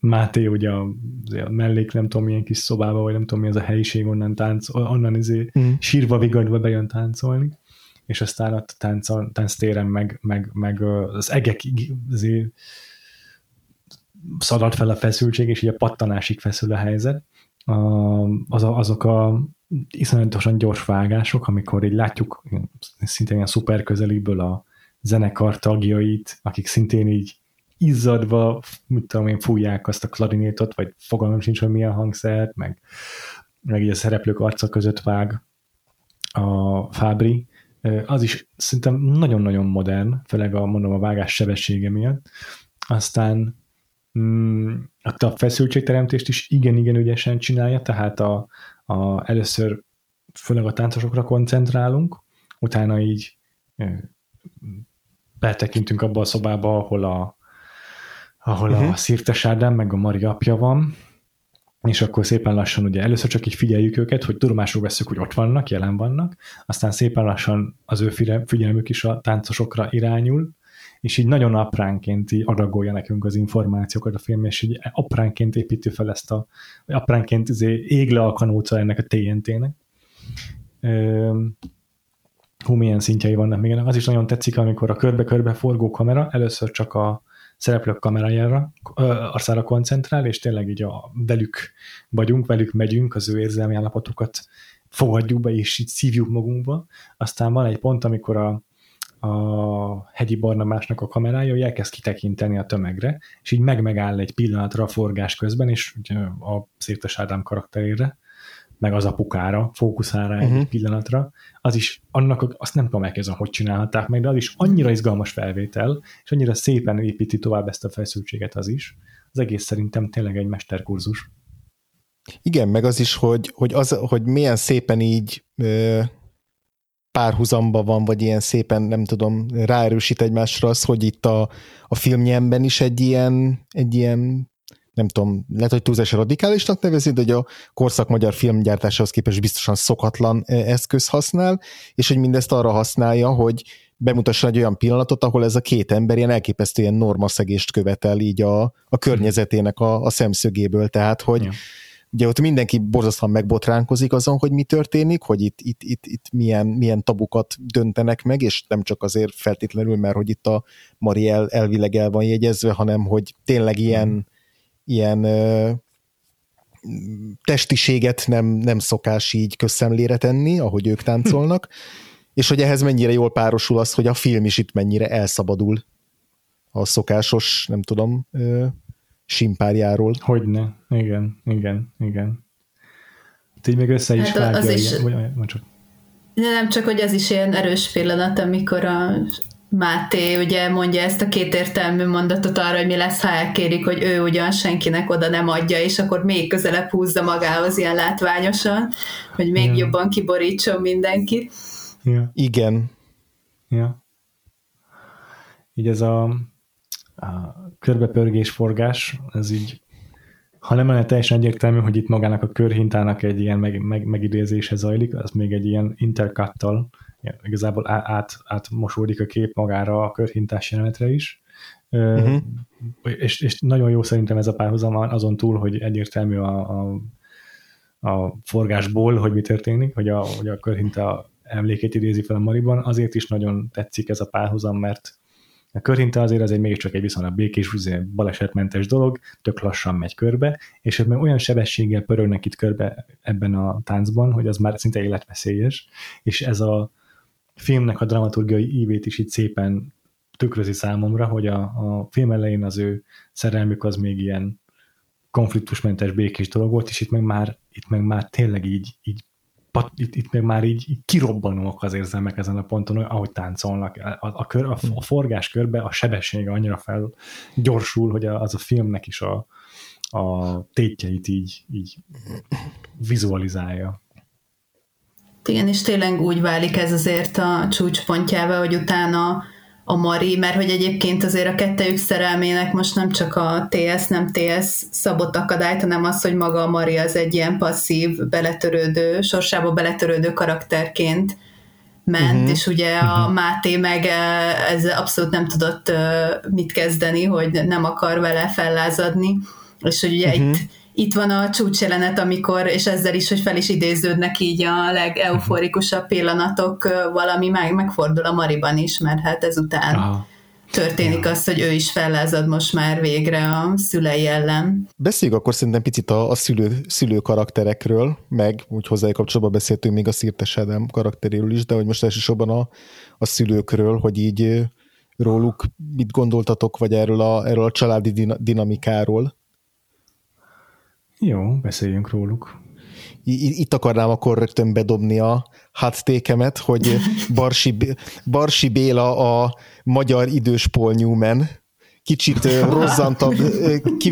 Máté ugye a, a mellék, nem tudom milyen kis szobába, vagy nem tudom mi az a helyiség, onnan tánc, onnan izé mm. sírva vigadva bejön táncolni, és aztán a táncol, tánctéren meg, meg, meg az egek izé, szalad fel a feszültség, és így a pattanásig feszül a helyzet. A, az a, azok a iszonyatosan gyors vágások, amikor így látjuk szintén ilyen szuper közeliből a zenekar tagjait, akik szintén így izzadva, mit tudom én, fújják azt a klarinétot, vagy fogalmam sincs, hogy milyen hangszert, meg, meg így a szereplők arca között vág a Fábri, az is szerintem nagyon-nagyon modern, főleg a, mondom, a vágás sebessége miatt. Aztán a feszültségteremtést is igen-igen ügyesen csinálja, tehát a, a, először főleg a táncosokra koncentrálunk, utána így betekintünk abba a szobába, ahol a, ahol uh-huh. a mhm. Szirtes Ádám meg a Mari apja van, és akkor szépen lassan ugye először csak így figyeljük őket, hogy tudomásul veszük, hogy ott vannak, jelen vannak, aztán szépen lassan az ő figyelmük is a táncosokra irányul, és így nagyon apránként így adagolja nekünk az információkat a film, és így apránként építi fel ezt a, apránként izé ég le a kanóca ennek a TNT-nek. Hú, milyen szintjei vannak még. Az is nagyon tetszik, amikor a körbe-körbe forgó kamera először csak a szereplők kamerájára, arcára koncentrál, és tényleg így a velük vagyunk, velük megyünk, az ő érzelmi állapotokat fogadjuk be, és így szívjuk magunkba. Aztán van egy pont, amikor a, a hegyi barnamásnak a kamerája, hogy elkezd kitekinteni a tömegre, és így meg-megáll egy pillanatra a forgás közben, és ugye a Szirtes Ádám karakterére, meg az apukára, fókuszál rá uh-huh. egy pillanatra, az is, annak, azt nem tudom elkezdeni, hogy csinálhatták meg, de az is annyira izgalmas felvétel, és annyira szépen építi tovább ezt a feszültséget az is. Az egész szerintem tényleg egy mesterkurzus. Igen, meg az is, hogy, hogy, az, hogy milyen szépen így ö, párhuzamba van, vagy ilyen szépen, nem tudom, ráerősít egymásra az, hogy itt a, a filmnyemben is egy ilyen, egy ilyen nem tudom, lehet, hogy túlzás radikálisnak nevezi, de hogy a korszak magyar filmgyártásához képest biztosan szokatlan e, eszköz használ, és hogy mindezt arra használja, hogy bemutasson egy olyan pillanatot, ahol ez a két ember ilyen elképesztően normaszegést követel így a, a környezetének a, a szemszögéből, tehát hogy ja. Ugye ott mindenki borzasztóan megbotránkozik azon, hogy mi történik, hogy itt, itt, itt, itt milyen, milyen tabukat döntenek meg, és nem csak azért feltétlenül, mert hogy itt a Mariel elvileg el van jegyezve, hanem hogy tényleg ilyen mm ilyen ö, testiséget nem, nem szokás így közszemlére tenni, ahogy ők táncolnak, és hogy ehhez mennyire jól párosul az, hogy a film is itt mennyire elszabadul a szokásos, nem tudom, simpárjáról. Hogyne, igen, igen, igen. Így még össze is hát vágja, az is, igen. Csak. Nem csak, hogy ez is ilyen erős pillanat, amikor a Máté ugye mondja ezt a kétértelmű mondatot arra, hogy mi lesz, ha elkérik, hogy ő ugyan senkinek oda nem adja, és akkor még közelebb húzza magához ilyen látványosan, hogy még ja. jobban kiborítson mindenkit. Ja. Igen. Ja. Így ez a, a körbepörgés, forgás, ez így ha nem lenne teljesen egyértelmű, hogy itt magának a körhintának egy ilyen meg, meg, megidézése zajlik, az még egy ilyen intercuttal igazából át, átmosódik a kép magára a körhintás jelenetre is. Uh-huh. És, és nagyon jó szerintem ez a párhuzam azon túl, hogy egyértelmű a, a, a forgásból, hogy mi történik, hogy a, hogy a körhinta emlékét idézi fel a Mariban, azért is nagyon tetszik ez a párhuzam, mert a körhinta azért az egy mégiscsak egy viszonylag békés, balesetmentes dolog, tök lassan megy körbe, és meg olyan sebességgel pörögnek itt körbe ebben a táncban, hogy az már szinte életveszélyes, és ez a, filmnek a dramaturgiai ívét is itt szépen tükrözi számomra, hogy a, a film elején az ő szerelmük az még ilyen konfliktusmentes, békés dolog volt, és itt meg már, itt meg már tényleg így, így itt, itt meg már így, így kirobbanóak az érzelmek ezen a ponton, ahogy táncolnak. A, a, kör, a, a forgás körbe a sebessége annyira fel gyorsul, hogy az a filmnek is a, a tétjeit így, így vizualizálja. Igen, és tényleg úgy válik ez azért a csúcspontjába, hogy utána a Mari, mert hogy egyébként azért a kettejük szerelmének most nem csak a TS, nem TS szabott akadályt, hanem az, hogy maga a Mari az egy ilyen passzív, beletörődő, sorsába beletörődő karakterként ment, uh-huh. és ugye a uh-huh. Máté meg eh, ez abszolút nem tudott mit kezdeni, hogy nem akar vele fellázadni, és hogy ugye uh-huh. itt itt van a csúcsjelenet, amikor, és ezzel is, hogy fel is idéződnek így a legeufórikusabb pillanatok, valami meg, megfordul a Mariban is, mert hát ezután Aha. történik ja. az, hogy ő is fellázad most már végre a szülei ellen. Beszéljük akkor szerintem picit a, a szülő, szülő karakterekről, meg úgy hozzájuk kapcsolatban beszéltünk még a Szirtes Ádám karakteréről is, de hogy most elsősorban a, a szülőkről, hogy így róluk mit gondoltatok, vagy erről a, erről a családi dinamikáról? Jó, beszéljünk róluk. Itt akarnám akkor rögtön bedobni a tékemet, hogy [LAUGHS] Barsi, Barsi Béla a magyar idős Paul Newman, kicsit rozzantabb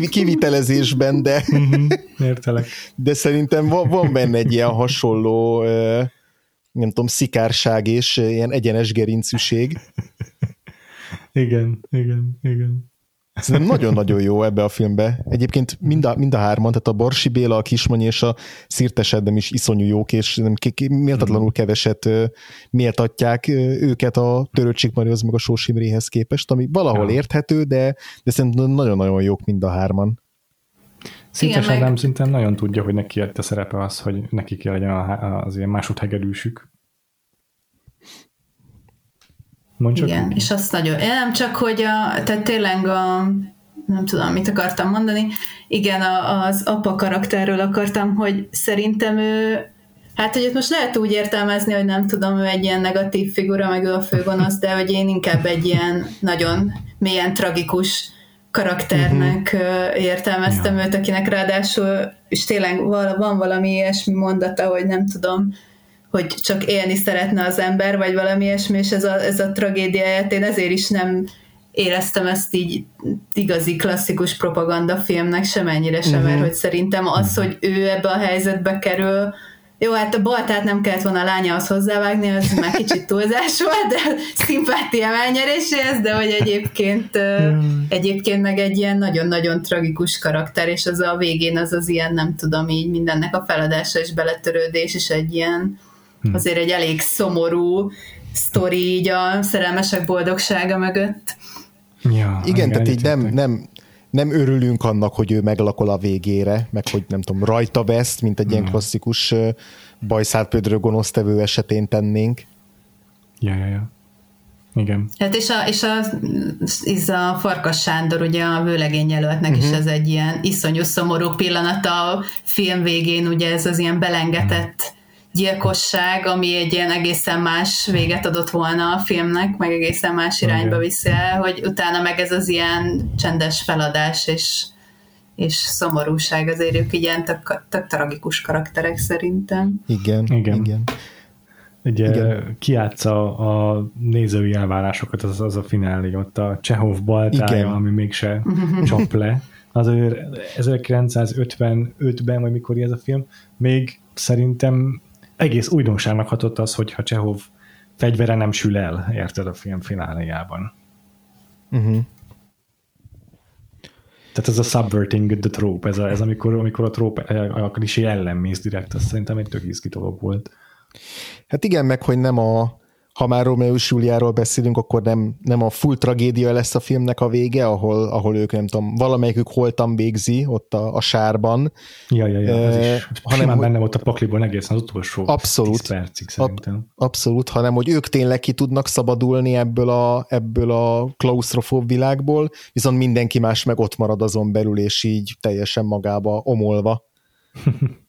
kivitelezésben, de, mhm, Értelek. de szerintem van, van benne egy ilyen hasonló nem tudom, szikárság és ilyen egyenes gerincűség. Igen, igen, igen. Szerintem nagyon-nagyon jó ebbe a filmbe. Egyébként mind a, mind a hárman, tehát a Borsi Béla, a Kismanyi és a Szirtes Edem is iszonyú jók, és méltatlanul keveset méltatják őket a Törőcsik Marihoz meg a Sós Imréhez képest, ami valahol érthető, de, de szerintem nagyon-nagyon jók mind a hárman. Szinte Igen, meg... szinten nagyon tudja, hogy neki a szerepe az, hogy neki kell legyen az ilyen másodhegedűsük. Mondj Igen, ki. és azt nagyon, nem csak, hogy a, tehát tényleg a, nem tudom, mit akartam mondani, igen, a, az apa karakterről akartam, hogy szerintem ő, hát hogy most lehet úgy értelmezni, hogy nem tudom, ő egy ilyen negatív figura, meg ő a főgonosz, de hogy én inkább egy ilyen nagyon mélyen tragikus karakternek uh-huh. értelmeztem ja. őt, akinek ráadásul, és tényleg van valami ilyesmi mondata, hogy nem tudom, hogy csak élni szeretne az ember, vagy valami ilyesmi, és ez a, ez a tragédiáját én ezért is nem éreztem ezt így igazi klasszikus propagandafilmnek semennyire sem, uh-huh. mert hogy szerintem az, hogy ő ebbe a helyzetbe kerül, jó, hát a baltát nem kellett volna a lányához hozzávágni, az már kicsit túlzás volt, de szimpátia elnyeréséhez, de hogy egyébként, hmm. egyébként meg egy ilyen nagyon-nagyon tragikus karakter, és az a végén az az ilyen, nem tudom, így mindennek a feladása és beletörődés, és egy ilyen. Azért egy elég szomorú sztori így a szerelmesek boldogsága mögött. Ja, igen, tehát így nem, nem, nem örülünk annak, hogy ő meglakol a végére, meg hogy nem tudom, rajta vesz, mint egy ilyen hmm. klasszikus bajszárpödrő gonosztevő esetén tennénk. Ja, ja, ja. Igen. Hát és a, és a, és a Farkas Sándor, ugye a vőlegény jelöltnek uh-huh. is mhm. ez egy ilyen iszonyú szomorú pillanat a film végén, ugye ez az ilyen belengetett gyilkosság, ami egy ilyen egészen más véget adott volna a filmnek, meg egészen más irányba viszi el, hogy utána meg ez az ilyen csendes feladás és, és szomorúság, azért ők ilyen tök, tök tragikus karakterek szerintem. Igen, igen. igen. Ugye Igen. kiátsza a nézői elvárásokat, az, az a finálé, ott a Csehov baltája, Igen. ami mégse [LAUGHS] csap le. Azért 1955-ben, vagy mikor ez a film, még szerintem egész újdonságnak hatott az, hogyha Csehov fegyvere nem sül el, érted a film fináléjában. Uh-huh. Tehát ez a subverting the trope, ez, a, ez amikor, amikor a trope a klisé ellen mész direkt, az szerintem egy tök izgi dolog volt. Hát igen, meg hogy nem a, ha már Romeo és Juliáról beszélünk, akkor nem, nem a full tragédia lesz a filmnek a vége, ahol, ahol ők nem tudom, valamelyikük holtan végzi ott a, a sárban. Ja, ja, ja, az is. hanem, Simán benne volt a pakliból egészen az utolsó abszolút, 10 percig szerintem. Ab, abszolút, hanem hogy ők tényleg ki tudnak szabadulni ebből a, ebből a klaustrofób világból, viszont mindenki más meg ott marad azon belül, és így teljesen magába omolva. [LAUGHS]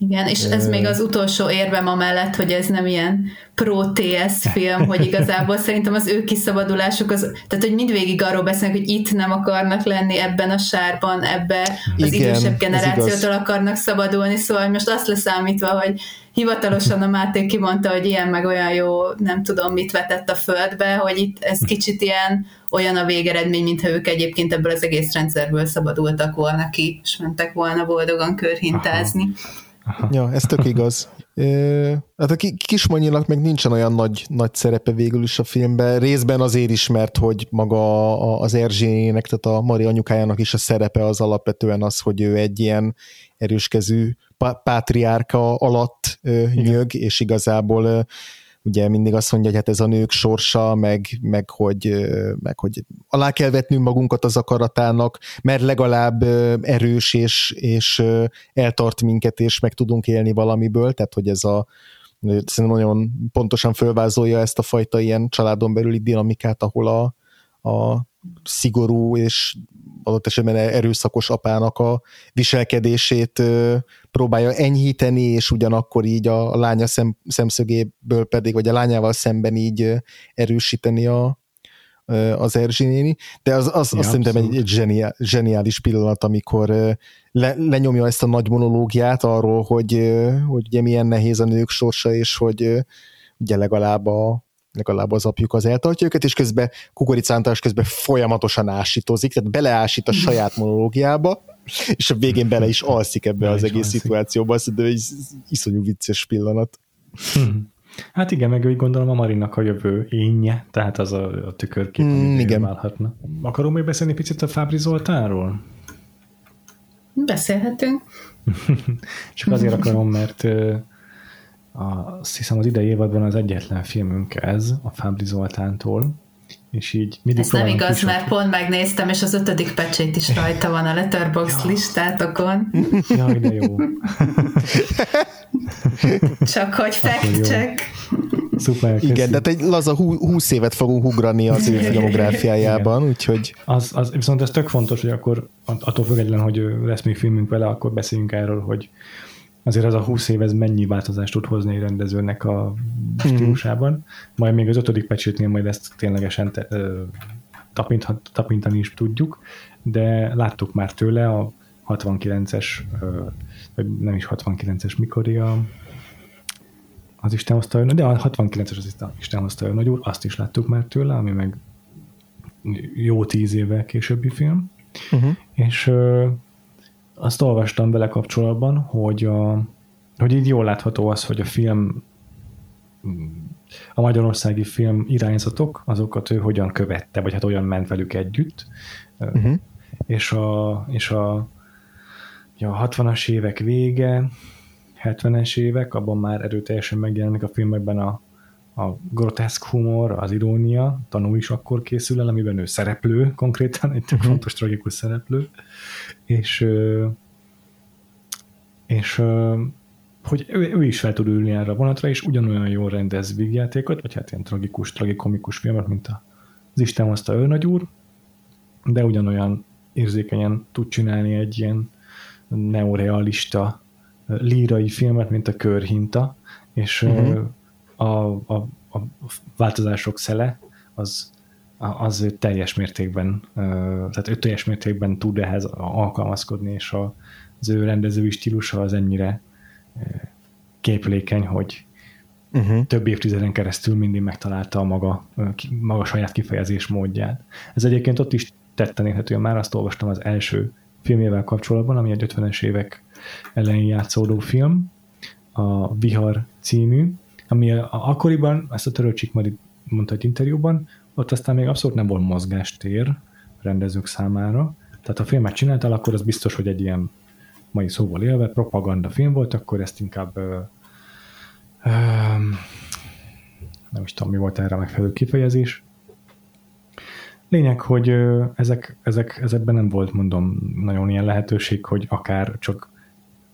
Igen, és ez még az utolsó érvem amellett, hogy ez nem ilyen pro-TS film, hogy igazából szerintem az ő kiszabadulásuk, az, tehát hogy mindvégig arról beszélnek, hogy itt nem akarnak lenni ebben a sárban, ebbe az Igen, idősebb generációtól akarnak szabadulni, szóval most azt leszámítva, hogy hivatalosan a Máté kimondta, hogy ilyen meg olyan jó, nem tudom mit vetett a földbe, hogy itt ez kicsit ilyen olyan a végeredmény, mintha ők egyébként ebből az egész rendszerből szabadultak volna ki, és mentek volna boldogan körhintázni. Aha. Aha. Ja, ez tök igaz. Hát a Kismanyinak meg nincsen olyan nagy, nagy szerepe végül is a filmben, részben azért is, mert hogy maga az Erzsének, tehát a Mari anyukájának is a szerepe az alapvetően az, hogy ő egy ilyen erőskezű pátriárka alatt nyög, és igazából ugye mindig azt mondja, hogy hát ez a nők sorsa, meg, meg, hogy, meg hogy alá kell vetnünk magunkat az akaratának, mert legalább erős és, és eltart minket, és meg tudunk élni valamiből, tehát hogy ez a szerintem nagyon pontosan fölvázolja ezt a fajta ilyen családon belüli dinamikát, ahol a, a szigorú és adott esetben erőszakos apának a viselkedését próbálja enyhíteni, és ugyanakkor így a, lánya szem, szemszögéből pedig, vagy a lányával szemben így erősíteni a, az Erzsi néni, de az, az, ja, azt szerintem egy, egy zseniál, zseniális pillanat, amikor le, lenyomja ezt a nagy monológiát arról, hogy, hogy ugye milyen nehéz a nők sorsa, és hogy ugye legalább a, legalább az apjuk az eltartja őket, és közben kukoricántás közben folyamatosan ásítozik, tehát beleásít a saját monológiába, [LAUGHS] és a végén bele is alszik ebbe bele az egész alszik. szituációba, azt de egy iszonyú vicces pillanat. Hmm. Hát igen, meg úgy gondolom a Marinak a jövő énje, tehát az a, a tükörkép, mm, igen. válhatna. Akarom még beszélni picit a Fábri Zoltánról? Beszélhetünk. [LAUGHS] Csak azért akarom, mert a, azt hiszem az idei évadban az egyetlen filmünk ez, a Fábri Zoltántól, és így mindig Ez nem igaz, mert pont megnéztem, és az ötödik pecsét is rajta van a Letterboxd ja. listátokon. Jaj, de jó. Csak hogy fact check. Szuper, köszi. Igen, de egy laza húsz évet fogunk ugrani az ő filmográfiájában, úgyhogy... Az, az, viszont ez tök fontos, hogy akkor attól függetlenül, hogy lesz még filmünk vele, akkor beszéljünk erről, hogy azért az a 20 év ez mennyi változást tud hozni egy rendezőnek a stílusában. Mm. Majd még az ötödik pecsétnél majd ezt ténylegesen te, ö, tapinthat, tapintani is tudjuk, de láttuk már tőle a 69-es, ö, nem is 69-es, mikor a az Isten hozta de a 69-es az Isten hozta nagy úr, azt is láttuk már tőle, ami meg jó tíz évvel későbbi film, uh-huh. és azt olvastam vele kapcsolatban, hogy, a, hogy így jól látható az, hogy a film a magyarországi film irányzatok, azokat ő hogyan követte, vagy hát olyan ment velük együtt, uh-huh. és a, és a, a 60-as évek vége, 70-es évek, abban már erőteljesen megjelenik a filmekben a, a groteszk humor, az irónia, tanú is akkor készül el, amiben ő szereplő konkrétan, egy uh-huh. fontos, tragikus szereplő, és és hogy ő, ő is fel tud ülni erre a vonatra, és ugyanolyan jól rendez vígjátékot, vagy hát ilyen tragikus, tragikomikus filmet, mint az Isten hozta őrnagy úr, de ugyanolyan érzékenyen tud csinálni egy ilyen neorealista lírai filmet, mint a Körhinta, és uh-huh. A, a, a változások szele az, az teljes mértékben, tehát ő teljes mértékben tud ehhez alkalmazkodni, és a, az ő rendezői stílusa az ennyire képlékeny, hogy uh-huh. több évtizeden keresztül mindig megtalálta a maga, maga saját kifejezés módját. Ez egyébként ott is tetten érhető, már azt olvastam az első filmjével kapcsolatban, ami egy 50-es évek elején játszódó film, a Vihar című, ami a, akkoriban, ezt a Törölcsik Mari mondta egy interjúban, ott aztán még abszolút nem volt mozgástér rendezők számára, tehát ha filmet csináltál, akkor az biztos, hogy egy ilyen mai szóval élve, propaganda film volt, akkor ezt inkább ö, ö, nem is tudom, mi volt erre a megfelelő kifejezés. Lényeg, hogy ö, ezek, ezek, ezekben nem volt, mondom, nagyon ilyen lehetőség, hogy akár csak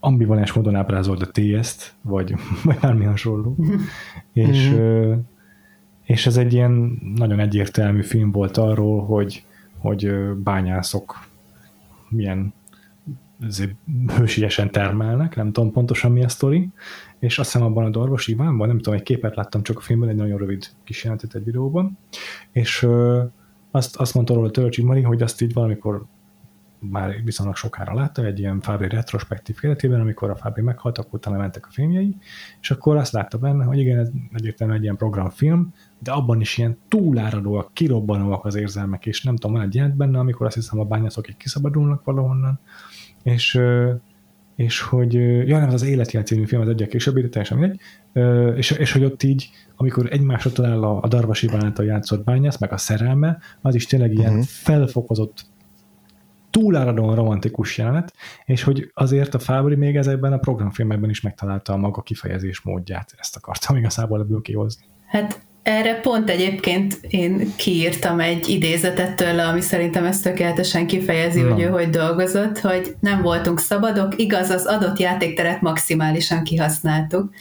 ambivalens módon ábrázolt a TS-t, vagy, [LAUGHS] vagy bármi hasonló. [LAUGHS] és, mm-hmm. és ez egy ilyen nagyon egyértelmű film volt arról, hogy, hogy bányászok milyen hősiesen termelnek, nem tudom pontosan mi a sztori, és azt hiszem abban a Darvas Ivánban, nem tudom, egy képet láttam csak a filmben, egy nagyon rövid kis jelentet egy videóban, és azt, azt mondta róla Tölcsi Mari, hogy azt így valamikor már viszonylag sokára látta, egy ilyen Fábri retrospektív keretében, amikor a Fábri meghalt, akkor utána mentek a filmjei, és akkor azt látta benne, hogy igen, ez egyértelműen egy ilyen programfilm, de abban is ilyen túláradóak, kirobbanóak az érzelmek, és nem tudom, van egy jelent benne, amikor azt hiszem a bányászok így kiszabadulnak valahonnan, és, és hogy, ja nem, az Életjel című film az egyik később, de teljesen mindegy, és, és hogy ott így, amikor egymásra talál a, a Darvas Iván által játszott bányász, meg a szerelme, az is tényleg ilyen uh-huh. felfokozott túláradóan romantikus jelenet, és hogy azért a Fábri még ezekben a programfilmekben is megtalálta a maga kifejezés módját. Ezt akartam igazából ebből kihozni. Hát erre pont egyébként én kiírtam egy idézetet tőle, ami szerintem ezt tökéletesen kifejezi, no. hogy ő hogy dolgozott, hogy nem voltunk szabadok, igaz, az adott játékteret maximálisan kihasználtuk.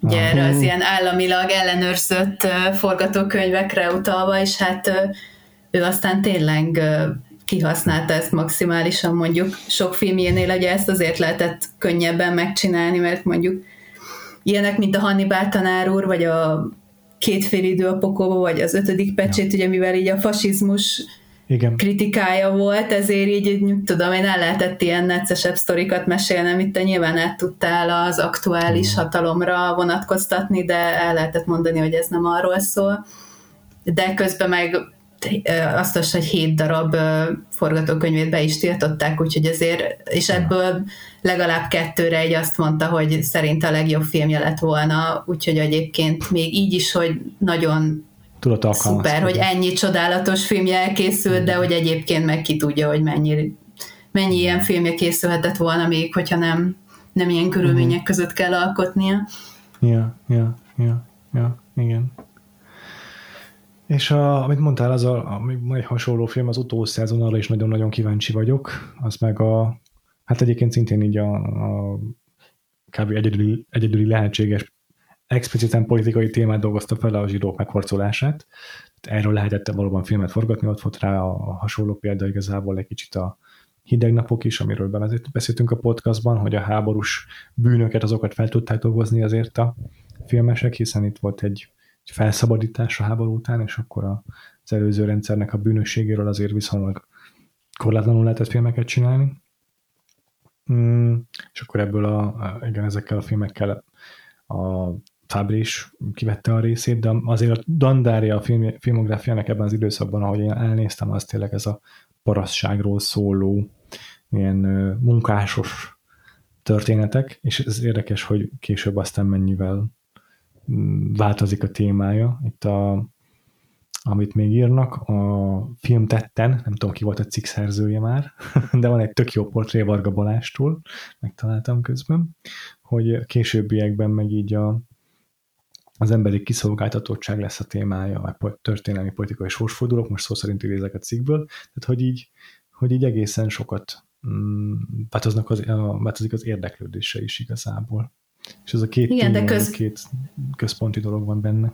Ugye erre az ilyen államilag ellenőrzött forgatókönyvekre utalva, és hát ő aztán tényleg kihasználta ezt maximálisan, mondjuk sok filmjénél ugye ezt azért lehetett könnyebben megcsinálni, mert mondjuk ilyenek, mint a Hannibal tanár úr, vagy a két fél idő a pokolba, vagy az ötödik pecsét, ja. ugye mivel így a fasizmus igen. kritikája volt, ezért így, tudom én, el lehetett ilyen neccesebb sztorikat mesélni, amit te nyilván át tudtál az aktuális mm. hatalomra vonatkoztatni, de el lehetett mondani, hogy ez nem arról szól. De közben meg azt az, hogy hét darab forgatókönyvét be is tiltották, úgyhogy ezért, és ebből legalább kettőre egy azt mondta, hogy szerint a legjobb filmje lett volna, úgyhogy egyébként még így is, hogy nagyon Tudott szuper, hogy ennyi csodálatos filmje elkészült, de hogy egyébként meg ki tudja, hogy mennyi, mennyi ilyen filmje készülhetett volna még, hogyha nem, nem ilyen körülmények uh-huh. között kell alkotnia. Ja, ja, ja, ja, igen. És a, amit mondtál, az a, a, egy hasonló film, az utószezon, arra is nagyon-nagyon kíváncsi vagyok. Az meg a, hát egyébként szintén így a, a kb. Egyedüli, egyedüli lehetséges expliciten politikai témát dolgozta fel a zsidók megharcolását. Erről lehetett valóban filmet forgatni, ott volt rá a hasonló példa igazából egy kicsit a hideg napok is, amiről beszéltünk a podcastban, hogy a háborús bűnöket, azokat fel tudták dolgozni azért a filmesek, hiszen itt volt egy felszabadítás a háború után, és akkor az előző rendszernek a bűnösségéről azért viszonylag korlátlanul lehetett filmeket csinálni. Mm, és akkor ebből a, igen, ezekkel a filmekkel a Fabri is kivette a részét, de azért a Dandária a film, filmográfiának ebben az időszakban, ahogy én elnéztem, az tényleg ez a parasztságról szóló ilyen munkásos történetek, és ez érdekes, hogy később aztán mennyivel változik a témája. Itt a, amit még írnak, a film tetten, nem tudom ki volt a cikk szerzője már, [LAUGHS] de van egy tök jó portré Varga Balástól, megtaláltam közben, hogy későbbiekben meg így a, az emberi kiszolgáltatottság lesz a témája, a történelmi politikai sorsfordulók, most szó szerint idézek a cikkből, tehát hogy így, hogy így egészen sokat mm, változnak az, változik az érdeklődése is igazából. És ez a két, Igen, de köz... két központi dolog van benne.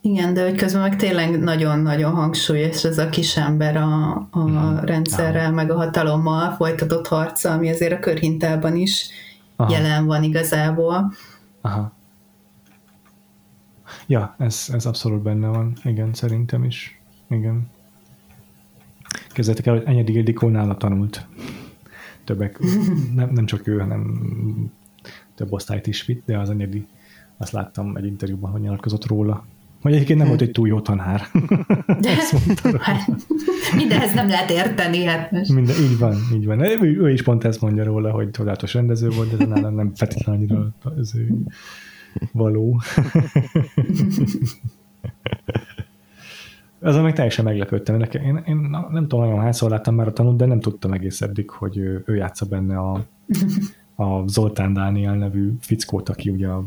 Igen, de hogy közben meg tényleg nagyon-nagyon hangsúlyos ez a kisember a, a mm. rendszerrel, meg a hatalommal folytatott harca, ami azért a körhintában is Aha. jelen van igazából. Aha. Ja, ez, ez abszolút benne van. Igen, szerintem is. Igen. Kezdetek el, hogy Enyedi Ildikó nála tanult. Többek, [LAUGHS] nem, nem csak ő, hanem több osztályt is vitt, de az anyagi, azt láttam egy interjúban, hogy nyilatkozott róla. Hogy egyébként nem volt egy túl jó tanár. De, hát, mindenhez nem lehet érteni. Hát most. Minden, így van, így van. Ő, ő is pont ezt mondja róla, hogy csodálatos rendező volt, de nálam nem feltétlenül annyira az ő való. Azon meg teljesen meglepődtem. Nekem, én, én nem tudom, nagyon hányszor láttam már a tanult, de nem tudtam egész eddig, hogy ő, ő játsza benne a, a Zoltán Dániel nevű fickót, aki ugye a,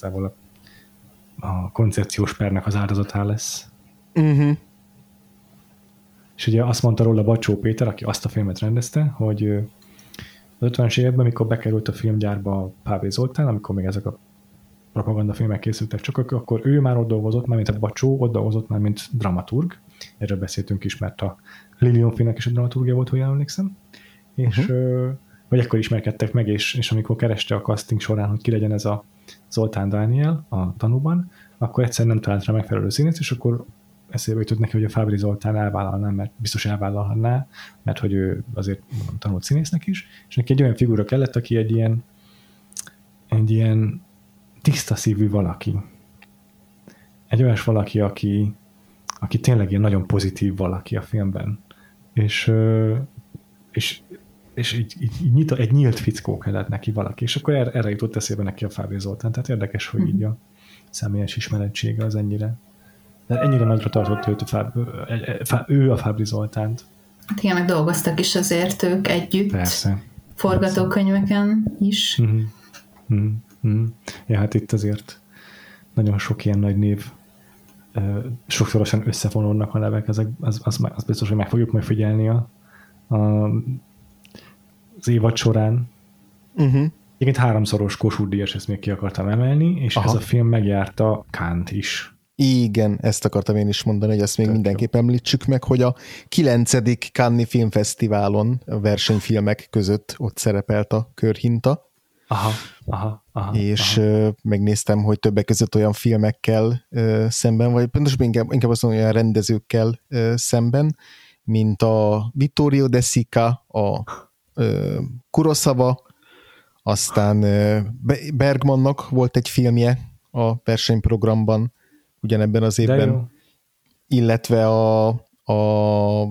a, a koncepciós pernek az áldozatá lesz. Uh-huh. És ugye azt mondta róla Bacsó Péter, aki azt a filmet rendezte, hogy az 50-es években, amikor bekerült a filmgyárba Pávé Zoltán, amikor még ezek a propagandafilmek készültek csak, akkor ő már ott dolgozott, már mint a Bacsó, ott dolgozott már, mint dramaturg. Erről beszéltünk is, mert a Lilion filmnek is a dramaturgia volt, hogy emlékszem. És uh-huh vagy ekkor ismerkedtek meg, és, és amikor kereste a casting során, hogy ki legyen ez a Zoltán Dániel a tanúban, akkor egyszer nem talált rá megfelelő színész, és akkor eszébe jutott neki, hogy a Fábri Zoltán elvállalná, mert biztos elvállalhatná, mert hogy ő azért tanult színésznek is, és neki egy olyan figura kellett, aki egy ilyen egy ilyen tiszta szívű valaki. Egy olyas valaki, aki, aki tényleg ilyen nagyon pozitív valaki a filmben. És, és és így, így, így nyita, egy nyílt fickó kellett neki valaki, és akkor erre, erre jutott eszébe neki a Fábri Zoltán. Tehát érdekes, hogy így a személyes ismerettsége az ennyire de ennyire nagyra tartott őt a Fáb, ő a Fábri Zoltánt. Hát igen, meg dolgoztak is azért ők együtt. Persze. Forgatókönyveken is. Mm-hmm. Mm-hmm. Ja, hát itt azért nagyon sok ilyen nagy név sokszorosan összefonódnak a nevek, ezek, az, az, az biztos, hogy meg fogjuk majd figyelni a, a az évad során. Uh-huh. Igen, háromszoros Kossuth Díjas, ezt még ki akartam emelni, és Aha. ez a film megjárta Kánt is. Igen, ezt akartam én is mondani, hogy ezt még Tök mindenképp jó. említsük meg, hogy a 9. Cannes Filmfesztiválon a versenyfilmek között ott szerepelt a körhinta. Aha, aha, aha. És aha. megnéztem, hogy többek között olyan filmekkel szemben, vagy pontosabban inkább, inkább azt mondom, olyan rendezőkkel szemben, mint a Vittorio De Sica, a Kurosawa, aztán Bergmannak volt egy filmje a versenyprogramban ugyanebben az évben, illetve a, a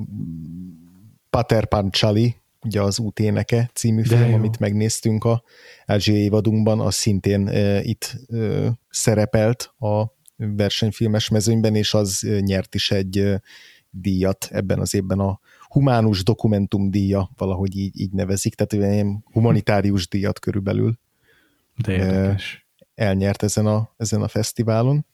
Pater Panchali, ugye az úténeke című De film, jó. amit megnéztünk a Ázsia évadunkban, az szintén e, itt e, szerepelt a versenyfilmes mezőnyben, és az nyert is egy e, díjat ebben az évben a humánus dokumentum díja, valahogy így, így nevezik, tehát ilyen humanitárius díjat körülbelül. De érdekes. Elnyert ezen a, ezen a fesztiválon.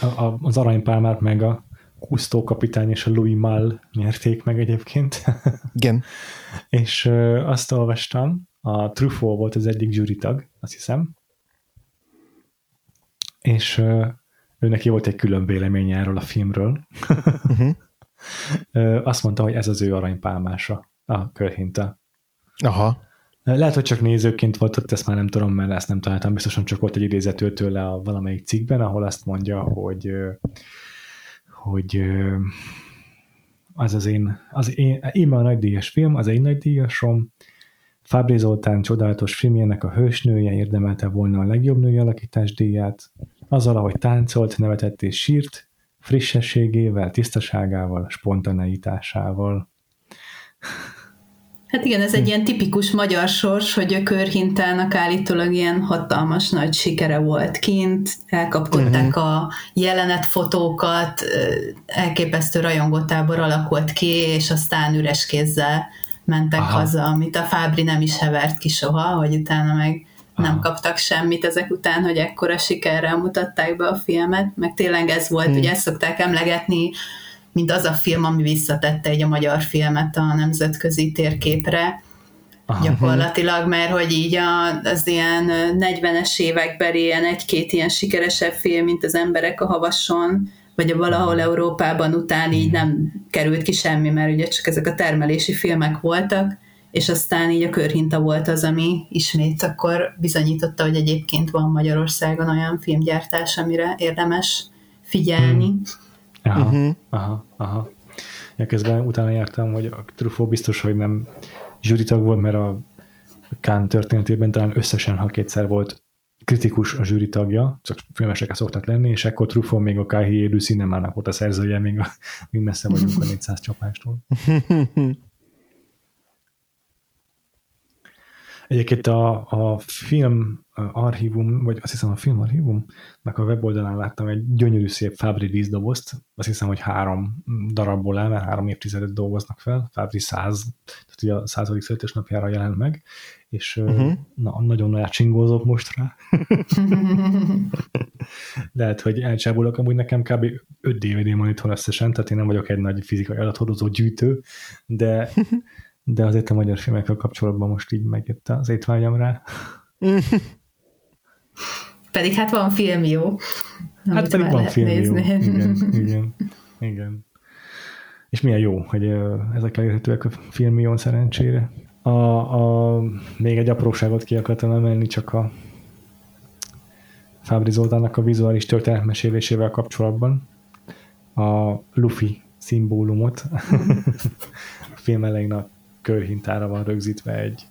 A, a, az aranypálmát meg a Cousteau kapitány és a Louis Mal nyerték meg egyébként. [LAUGHS] Igen. és ö, azt olvastam, a Truffaut volt az egyik zsűritag, azt hiszem, és ö, ő neki volt egy külön véleménye erről a filmről. uh-huh. [LAUGHS] azt mondta, hogy ez az ő aranypálmása, a körhinta. Aha. Lehet, hogy csak nézőként volt ott, ezt már nem tudom, mert ezt nem találtam, biztosan csak volt egy idézető tőle a valamelyik cikkben, ahol azt mondja, hogy hogy az az én, az én, én a nagydíjas film, az én nagydíjasom, Fábri Zoltán csodálatos filmjének a hősnője érdemelte volna a legjobb női alakítás díját, azzal, ahogy táncolt, nevetett és sírt, frissességével, tisztaságával, spontaneitásával. Hát igen, ez egy ilyen tipikus magyar sors, hogy a körhintának állítólag ilyen hatalmas nagy sikere volt kint, elkapkodták uh-huh. a jelenetfotókat, elképesztő rajongótábor alakult ki, és aztán üres kézzel mentek Aha. haza, amit a Fábri nem is hevert ki soha, hogy utána meg Aha. nem kaptak semmit ezek után, hogy ekkora sikerrel mutatták be a filmet, meg tényleg ez volt, hmm. ugye ezt szokták emlegetni, mint az a film, ami visszatette egy a magyar filmet a nemzetközi térképre, Aha. gyakorlatilag, mert hogy így a, az ilyen 40-es évekbeli ilyen egy-két ilyen sikeresebb film, mint az Emberek a Havason, vagy a valahol Európában után így nem került ki semmi, mert ugye csak ezek a termelési filmek voltak, és aztán így a körhinta volt az, ami ismét akkor bizonyította, hogy egyébként van Magyarországon olyan filmgyártás, amire érdemes figyelni. Hmm. Aha, uh-huh. aha, aha. Ja, közben utána jártam, hogy a Truffaut biztos, hogy nem zsűritag volt, mert a Kán történetében talán összesen, ha kétszer volt kritikus a zsűri tagja, csak filmesek szoktak lenni, és akkor Truffaut még a Káhi élő Cinemának volt a szerzője, még, a, még messze vagyunk a [LAUGHS] 400 csapástól. [LAUGHS] Egyébként a, a film archívum, vagy azt hiszem a film archívumnak a weboldalán láttam egy gyönyörű szép Fábri díszdobozt, azt hiszem, hogy három darabból áll, mert három évtizedet dolgoznak fel, Fábri száz, tehát ugye a századik születésnapjára jelent meg, és uh-huh. na, nagyon nagy csingózott most rá. [LAUGHS] Lehet, hogy elcsábulok, amúgy nekem kb. 5 DVD van itthon összesen, tehát én nem vagyok egy nagy fizikai adathordozó gyűjtő, de [LAUGHS] de azért a magyar filmekkel kapcsolatban most így megjött az étvágyam rá. [LAUGHS] pedig hát van film jó. Hát pedig van film nézni. jó. Igen, [LAUGHS] igen, igen. És milyen jó, hogy ezek elérhetőek a filmión szerencsére. A, a, még egy apróságot ki akartam emelni, csak a Fábri Zoltánnak a vizuális történetmesélésével kapcsolatban. A Luffy szimbólumot [LAUGHS] a film elején a körhintára van rögzítve egy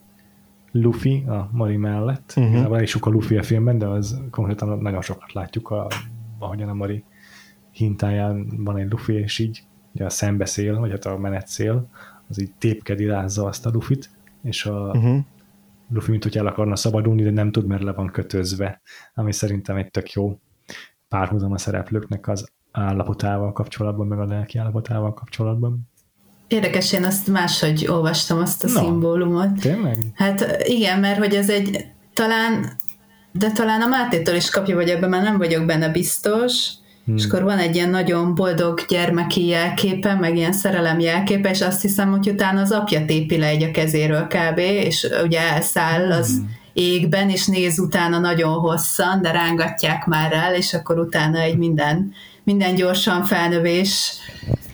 Luffy a Mari mellett. Uh-huh. Igazából is sok a Luffy a filmben, de az konkrétan nagyon sokat látjuk, a, ahogyan a Mari hintáján van egy Luffy, és így ugye a szembeszél, vagy hát a menetszél, az így tépkedi, rázza azt a Luffy-t, és a uh-huh. Luffy, mint hogy el akarna szabadulni, de nem tud, mert le van kötözve, ami szerintem egy tök jó párhuzam a szereplőknek az állapotával kapcsolatban, meg a lelki állapotával kapcsolatban. Érdekes, én azt máshogy olvastam azt a no, szimbólumot. Tényleg? Hát igen, mert hogy ez egy talán, de talán a Mátétól is kapja, vagy ebben már nem vagyok benne biztos, hmm. és akkor van egy ilyen nagyon boldog gyermeki jelképe, meg ilyen szerelem jelképe, és azt hiszem, hogy utána az apja tépi le egy a kezéről kb., és ugye elszáll az hmm. égben, és néz utána nagyon hosszan, de rángatják már el, és akkor utána egy minden, minden gyorsan felnövés,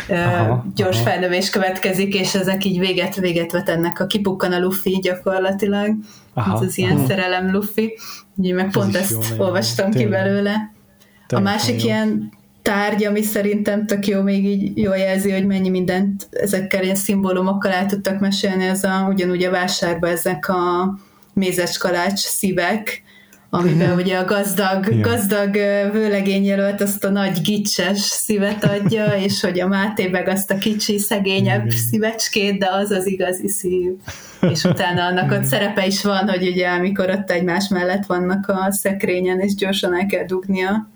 aha, gyors aha. felnövés következik, és ezek így véget, véget vet ennek a kipukkan a Luffy gyakorlatilag. Aha, Ez az ilyen aha. szerelem Luffy. Úgyhogy meg pont ezt jó, olvastam ki belőle. a másik jó. ilyen tárgy, ami szerintem tök jó, még így jól jelzi, hogy mennyi mindent ezekkel ilyen szimbólumokkal el tudtak mesélni, ez a, ugyanúgy a vásárba ezek a mézeskalács szívek, amiben ugye a gazdag, gazdag vőlegény jelölt azt a nagy gicses szívet adja, [LAUGHS] és hogy a Máté meg azt a kicsi, szegényebb Igen. szívecskét, de az az igazi szív. És [LAUGHS] utána annak ott szerepe is van, hogy ugye amikor ott egymás mellett vannak a szekrényen, és gyorsan el kell dugni a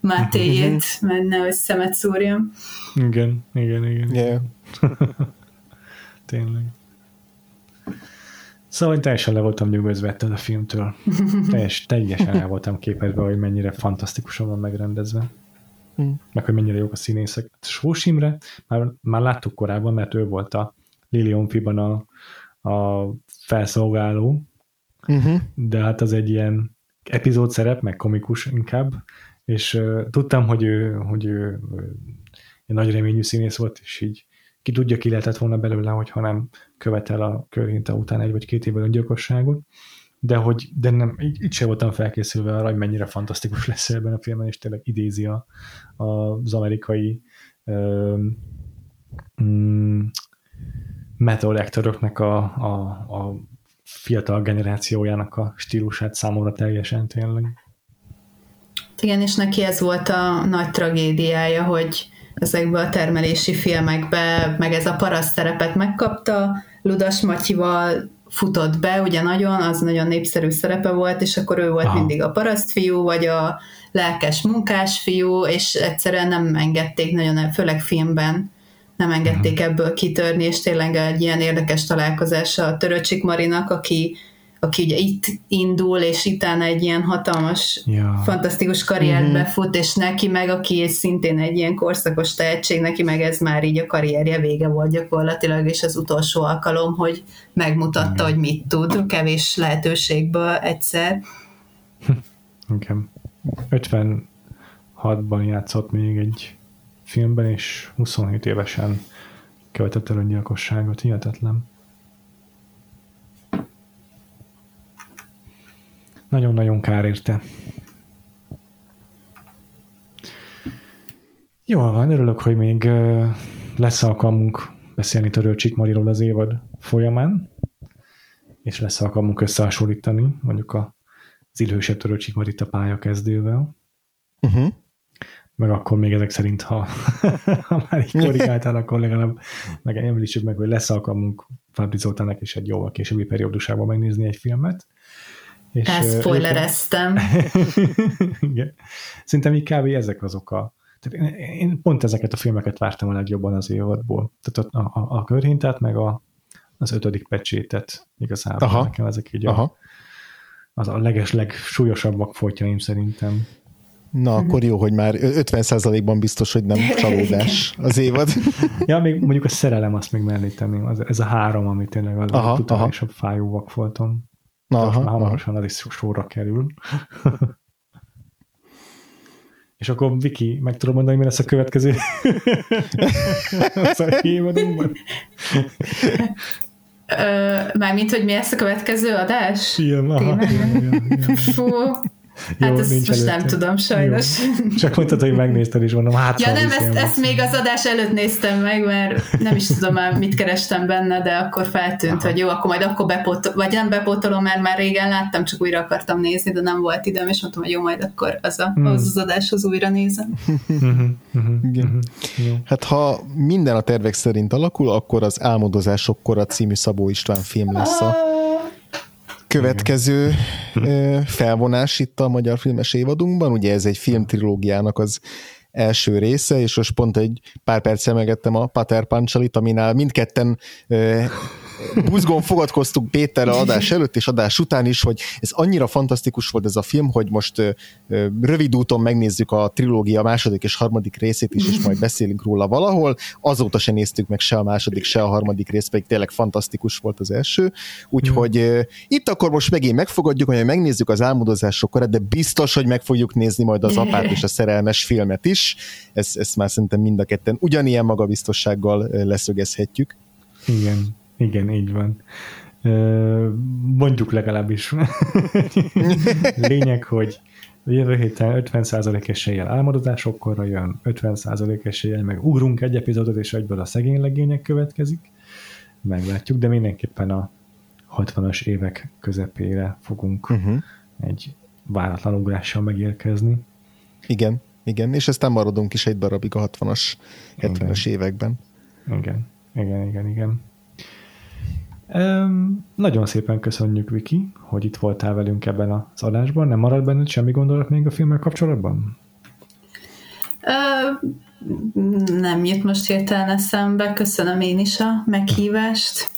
Mátéjét, mert nehogy szemet szúrjam. Igen, igen, igen. Yeah. [LAUGHS] Tényleg. Szóval én teljesen le voltam nyugodva ettől a filmtől. Teljes, teljesen el voltam képedve, hogy mennyire fantasztikusan van megrendezve. Mm. Meg hogy mennyire jók a színészek. Sós Imre, már, már láttuk korábban, mert ő volt a Lilion Fiban a, a felszolgáló, uh-huh. de hát az egy ilyen epizód szerep, meg komikus inkább, és uh, tudtam, hogy ő, hogy ő, ő egy nagy reményű színész volt, és így ki tudja, ki lehetett volna belőle, hogyha nem követel a körhinta után egy vagy két évvel öngyilkosságot, de hogy de nem, így, így sem voltam felkészülve arra, hogy mennyire fantasztikus lesz ebben a filmben, és tényleg idézi a, a, az amerikai um, metal a, a, a fiatal generációjának a stílusát számomra teljesen tényleg. Igen, és neki ez volt a nagy tragédiája, hogy ezekbe a termelési filmekbe, meg ez a paraszt szerepet megkapta, Ludas Matyival futott be, ugye nagyon, az nagyon népszerű szerepe volt, és akkor ő volt Aha. mindig a parasztfiú, vagy a lelkes munkás fiú, és egyszerűen nem engedték nagyon, főleg filmben nem engedték uh-huh. ebből kitörni, és tényleg egy ilyen érdekes találkozás a Töröcsik Marinak, aki aki ugye itt indul, és utána egy ilyen hatalmas, ja. fantasztikus karriert mm-hmm. befut, és neki meg, aki szintén egy ilyen korszakos tehetség, neki meg ez már így a karrierje vége volt gyakorlatilag, és az utolsó alkalom, hogy megmutatta, mm. hogy mit tud, kevés lehetőségből egyszer. [LAUGHS] Igen. 56-ban játszott még egy filmben, és 27 évesen követett el öngyilkosságot, hihetetlen. Nagyon-nagyon kár érte. Jól van, örülök, hogy még lesz alkalmunk beszélni Törölcsik Mariról az évad folyamán, és lesz alkalmunk összehasonlítani mondjuk az idősebb Törölcsik Marit a pályakezdővel. Uh-huh. Meg akkor még ezek szerint, ha, [LAUGHS] ha már így korrigáltál, akkor legalább meg említsük meg, hogy lesz alkalmunk Fabri Zoltának is egy jóval későbbi periódusában megnézni egy filmet. És, Elszpoilereztem. [LAUGHS] Igen. Szerintem így kb. ezek azok a tehát én, én pont ezeket a filmeket vártam a legjobban az évadból. Tehát a, a, a körhintát, meg a, az ötödik pecsétet igazából. Aha. Nekem ezek így Aha. A, az a leges, legsúlyosabbak folytjaim szerintem. Na, akkor jó, hogy már 50%-ban biztos, hogy nem [LAUGHS] csalódás az évad. ja, még mondjuk a szerelem azt még mellé tenném. Az, ez a három, ami tényleg az aha, a totálisabb fájó vakfoltom. Na, aha, már hamarosan az is sorra kerül. És akkor Viki, meg tudom mondani, mi lesz a következő Mármint, hogy mi lesz a következő adás? Igen, aha, igen, igen, igen. Fú, jó, hát ezt most előtte. nem tudom, sajnos. Jó. Csak mondtad, hogy megnézted, és mondom, hát Ja nem, ezt, ezt még az adás előtt néztem meg, mert nem is tudom már, mit kerestem benne, de akkor feltűnt, Aha. hogy jó, akkor majd akkor bepótolom, vagy nem bepótolom, mert már régen láttam, csak újra akartam nézni, de nem volt időm, és mondtam, hogy jó, majd akkor az a, hmm. az, az adáshoz újra nézem. Mhm, mhm, Igen. Mhm. Hát ha minden a tervek szerint alakul, akkor az Álmodozásokkor a című Szabó István film lesz a ah következő Igen. felvonás itt a magyar filmes évadunkban, ugye ez egy filmtrilógiának az első része, és most pont egy pár perc megettem a Pater Pancsalit, aminál mindketten buzgón fogadkoztunk Péterrel adás előtt és adás után is, hogy ez annyira fantasztikus volt ez a film, hogy most rövid úton megnézzük a trilógia második és harmadik részét is, és majd beszélünk róla valahol. Azóta se néztük meg se a második, se a harmadik rész, pedig tényleg fantasztikus volt az első. Úgyhogy itt akkor most megint megfogadjuk, hogy megnézzük az álmodozások de biztos, hogy meg fogjuk nézni majd az apát és a szerelmes filmet is. Ezt, ezt már szerintem mind a ketten ugyanilyen magabiztossággal leszögezhetjük. Igen, igen, így van. Mondjuk legalábbis. [LAUGHS] Lényeg, hogy jövő héten 50% eséllyel álmodozásokkorra jön, 50% eséllyel meg ugrunk egy epizódot, és egyből a szegény legények következik. Meglátjuk, de mindenképpen a 60-as évek közepére fogunk uh-huh. egy váratlan ugrással megérkezni. Igen, igen, és aztán maradunk is egy darabig a 60-as, 70-es években. Igen, igen, igen, igen. Nagyon szépen köszönjük, Viki, hogy itt voltál velünk ebben az adásban. Nem marad benned semmi gondolat még a filmmel kapcsolatban? Uh, nem jut most hirtelen eszembe. Köszönöm én is a meghívást.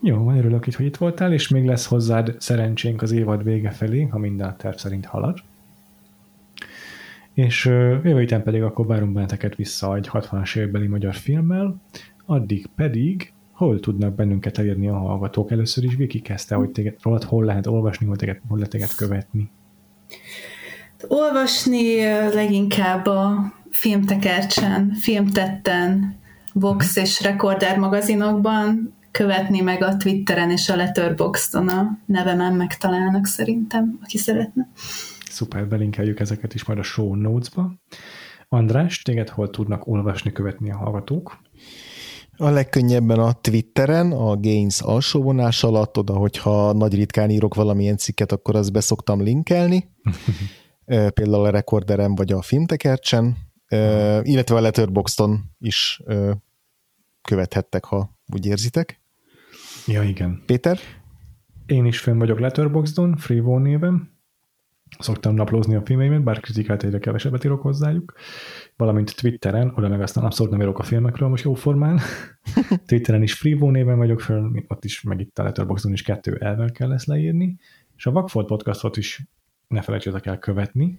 Jó, van örülök itt, hogy itt voltál, és még lesz hozzád szerencsénk az évad vége felé, ha minden a terv szerint halad. És jövő héten pedig akkor várunk benneteket vissza egy 60-as évbeli magyar filmmel, addig pedig hol tudnak bennünket elérni a hallgatók? Először is Viki kezdte, hogy téged, rólad hol lehet olvasni, hol, téged, hol lehet téged követni? Olvasni leginkább a filmtekercsen, filmtetten, Vox és Recorder magazinokban, követni meg a Twitteren és a Letterboxdon a nevemen megtalálnak szerintem, aki szeretne. Szuper, belinkeljük ezeket is majd a show notes-ba. András, téged hol tudnak olvasni, követni a hallgatók? A legkönnyebben a Twitteren, a Gains alsóvonás alatt, oda, hogyha nagy ritkán írok valamilyen cikket, akkor azt beszoktam linkelni, [LAUGHS] például a Recorderem vagy a Filmtekercsen, illetve a Letterboxdon is követhettek, ha úgy érzitek. Ja, igen. Péter? Én is fönn vagyok Letterboxdon, Freevo néven. Szoktam naplózni a filmeimet, bár kritikát egyre kevesebbet írok hozzájuk. Valamint Twitteren, oda meg aztán abszolút nem írok a filmekről most jóformán. [LAUGHS] Twitteren is Freevo néven vagyok föl, ott is, meg itt a Letterboxdon is kettő elvel kell lesz leírni. És a Vagfolt podcastot is ne felejtsétek el követni.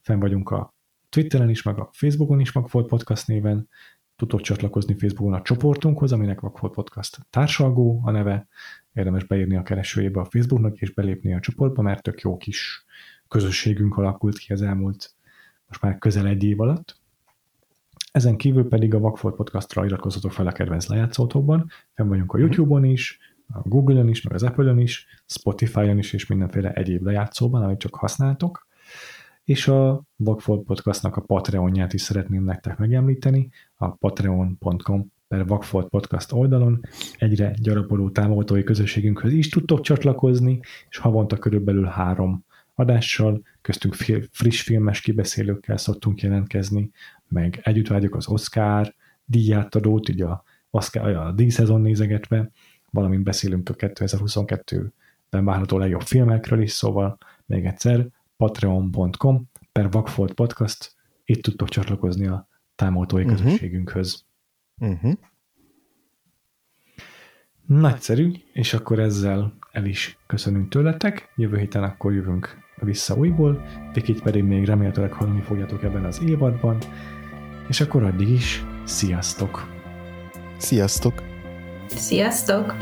Fenn vagyunk a Twitteren is, meg a Facebookon is Vagfolt podcast néven tudtok csatlakozni Facebookon a csoportunkhoz, aminek Vakfolt Podcast társalgó a neve. Érdemes beírni a keresőjébe a Facebooknak és belépni a csoportba, mert tök jó kis közösségünk alakult ki az elmúlt most már közel egy év alatt. Ezen kívül pedig a Vakfolt Podcastra iratkozzatok fel a kedvenc lejátszótokban. Fenn vagyunk a YouTube-on is, a Google-on is, meg az Apple-on is, Spotify-on is, és mindenféle egyéb lejátszóban, amit csak használtok. És a Vagfolt Podcastnak a Patreonját is szeretném nektek megemlíteni, a patreon.com per Vagfolt Podcast oldalon. Egyre gyarapodó támogatói közösségünkhöz is tudtok csatlakozni, és havonta körülbelül három adással, köztünk friss filmes kibeszélőkkel szoktunk jelentkezni, meg együtt vágyok az Oscar díjátadót, így a, Oscar, a díjszezon nézegetve, valamint beszélünk a 2022-ben várható legjobb filmekről is, szóval még egyszer patreon.com per Vagfolt Podcast, itt tudtok csatlakozni a támogatói uh-huh. közösségünkhöz. Uh-huh. Nagyszerű, és akkor ezzel el is köszönünk tőletek. Jövő héten akkor jövünk vissza újból, Vikit pedig még remélhetőleg hallani fogjátok ebben az évadban, és akkor addig is sziasztok! Sziasztok! Sziasztok!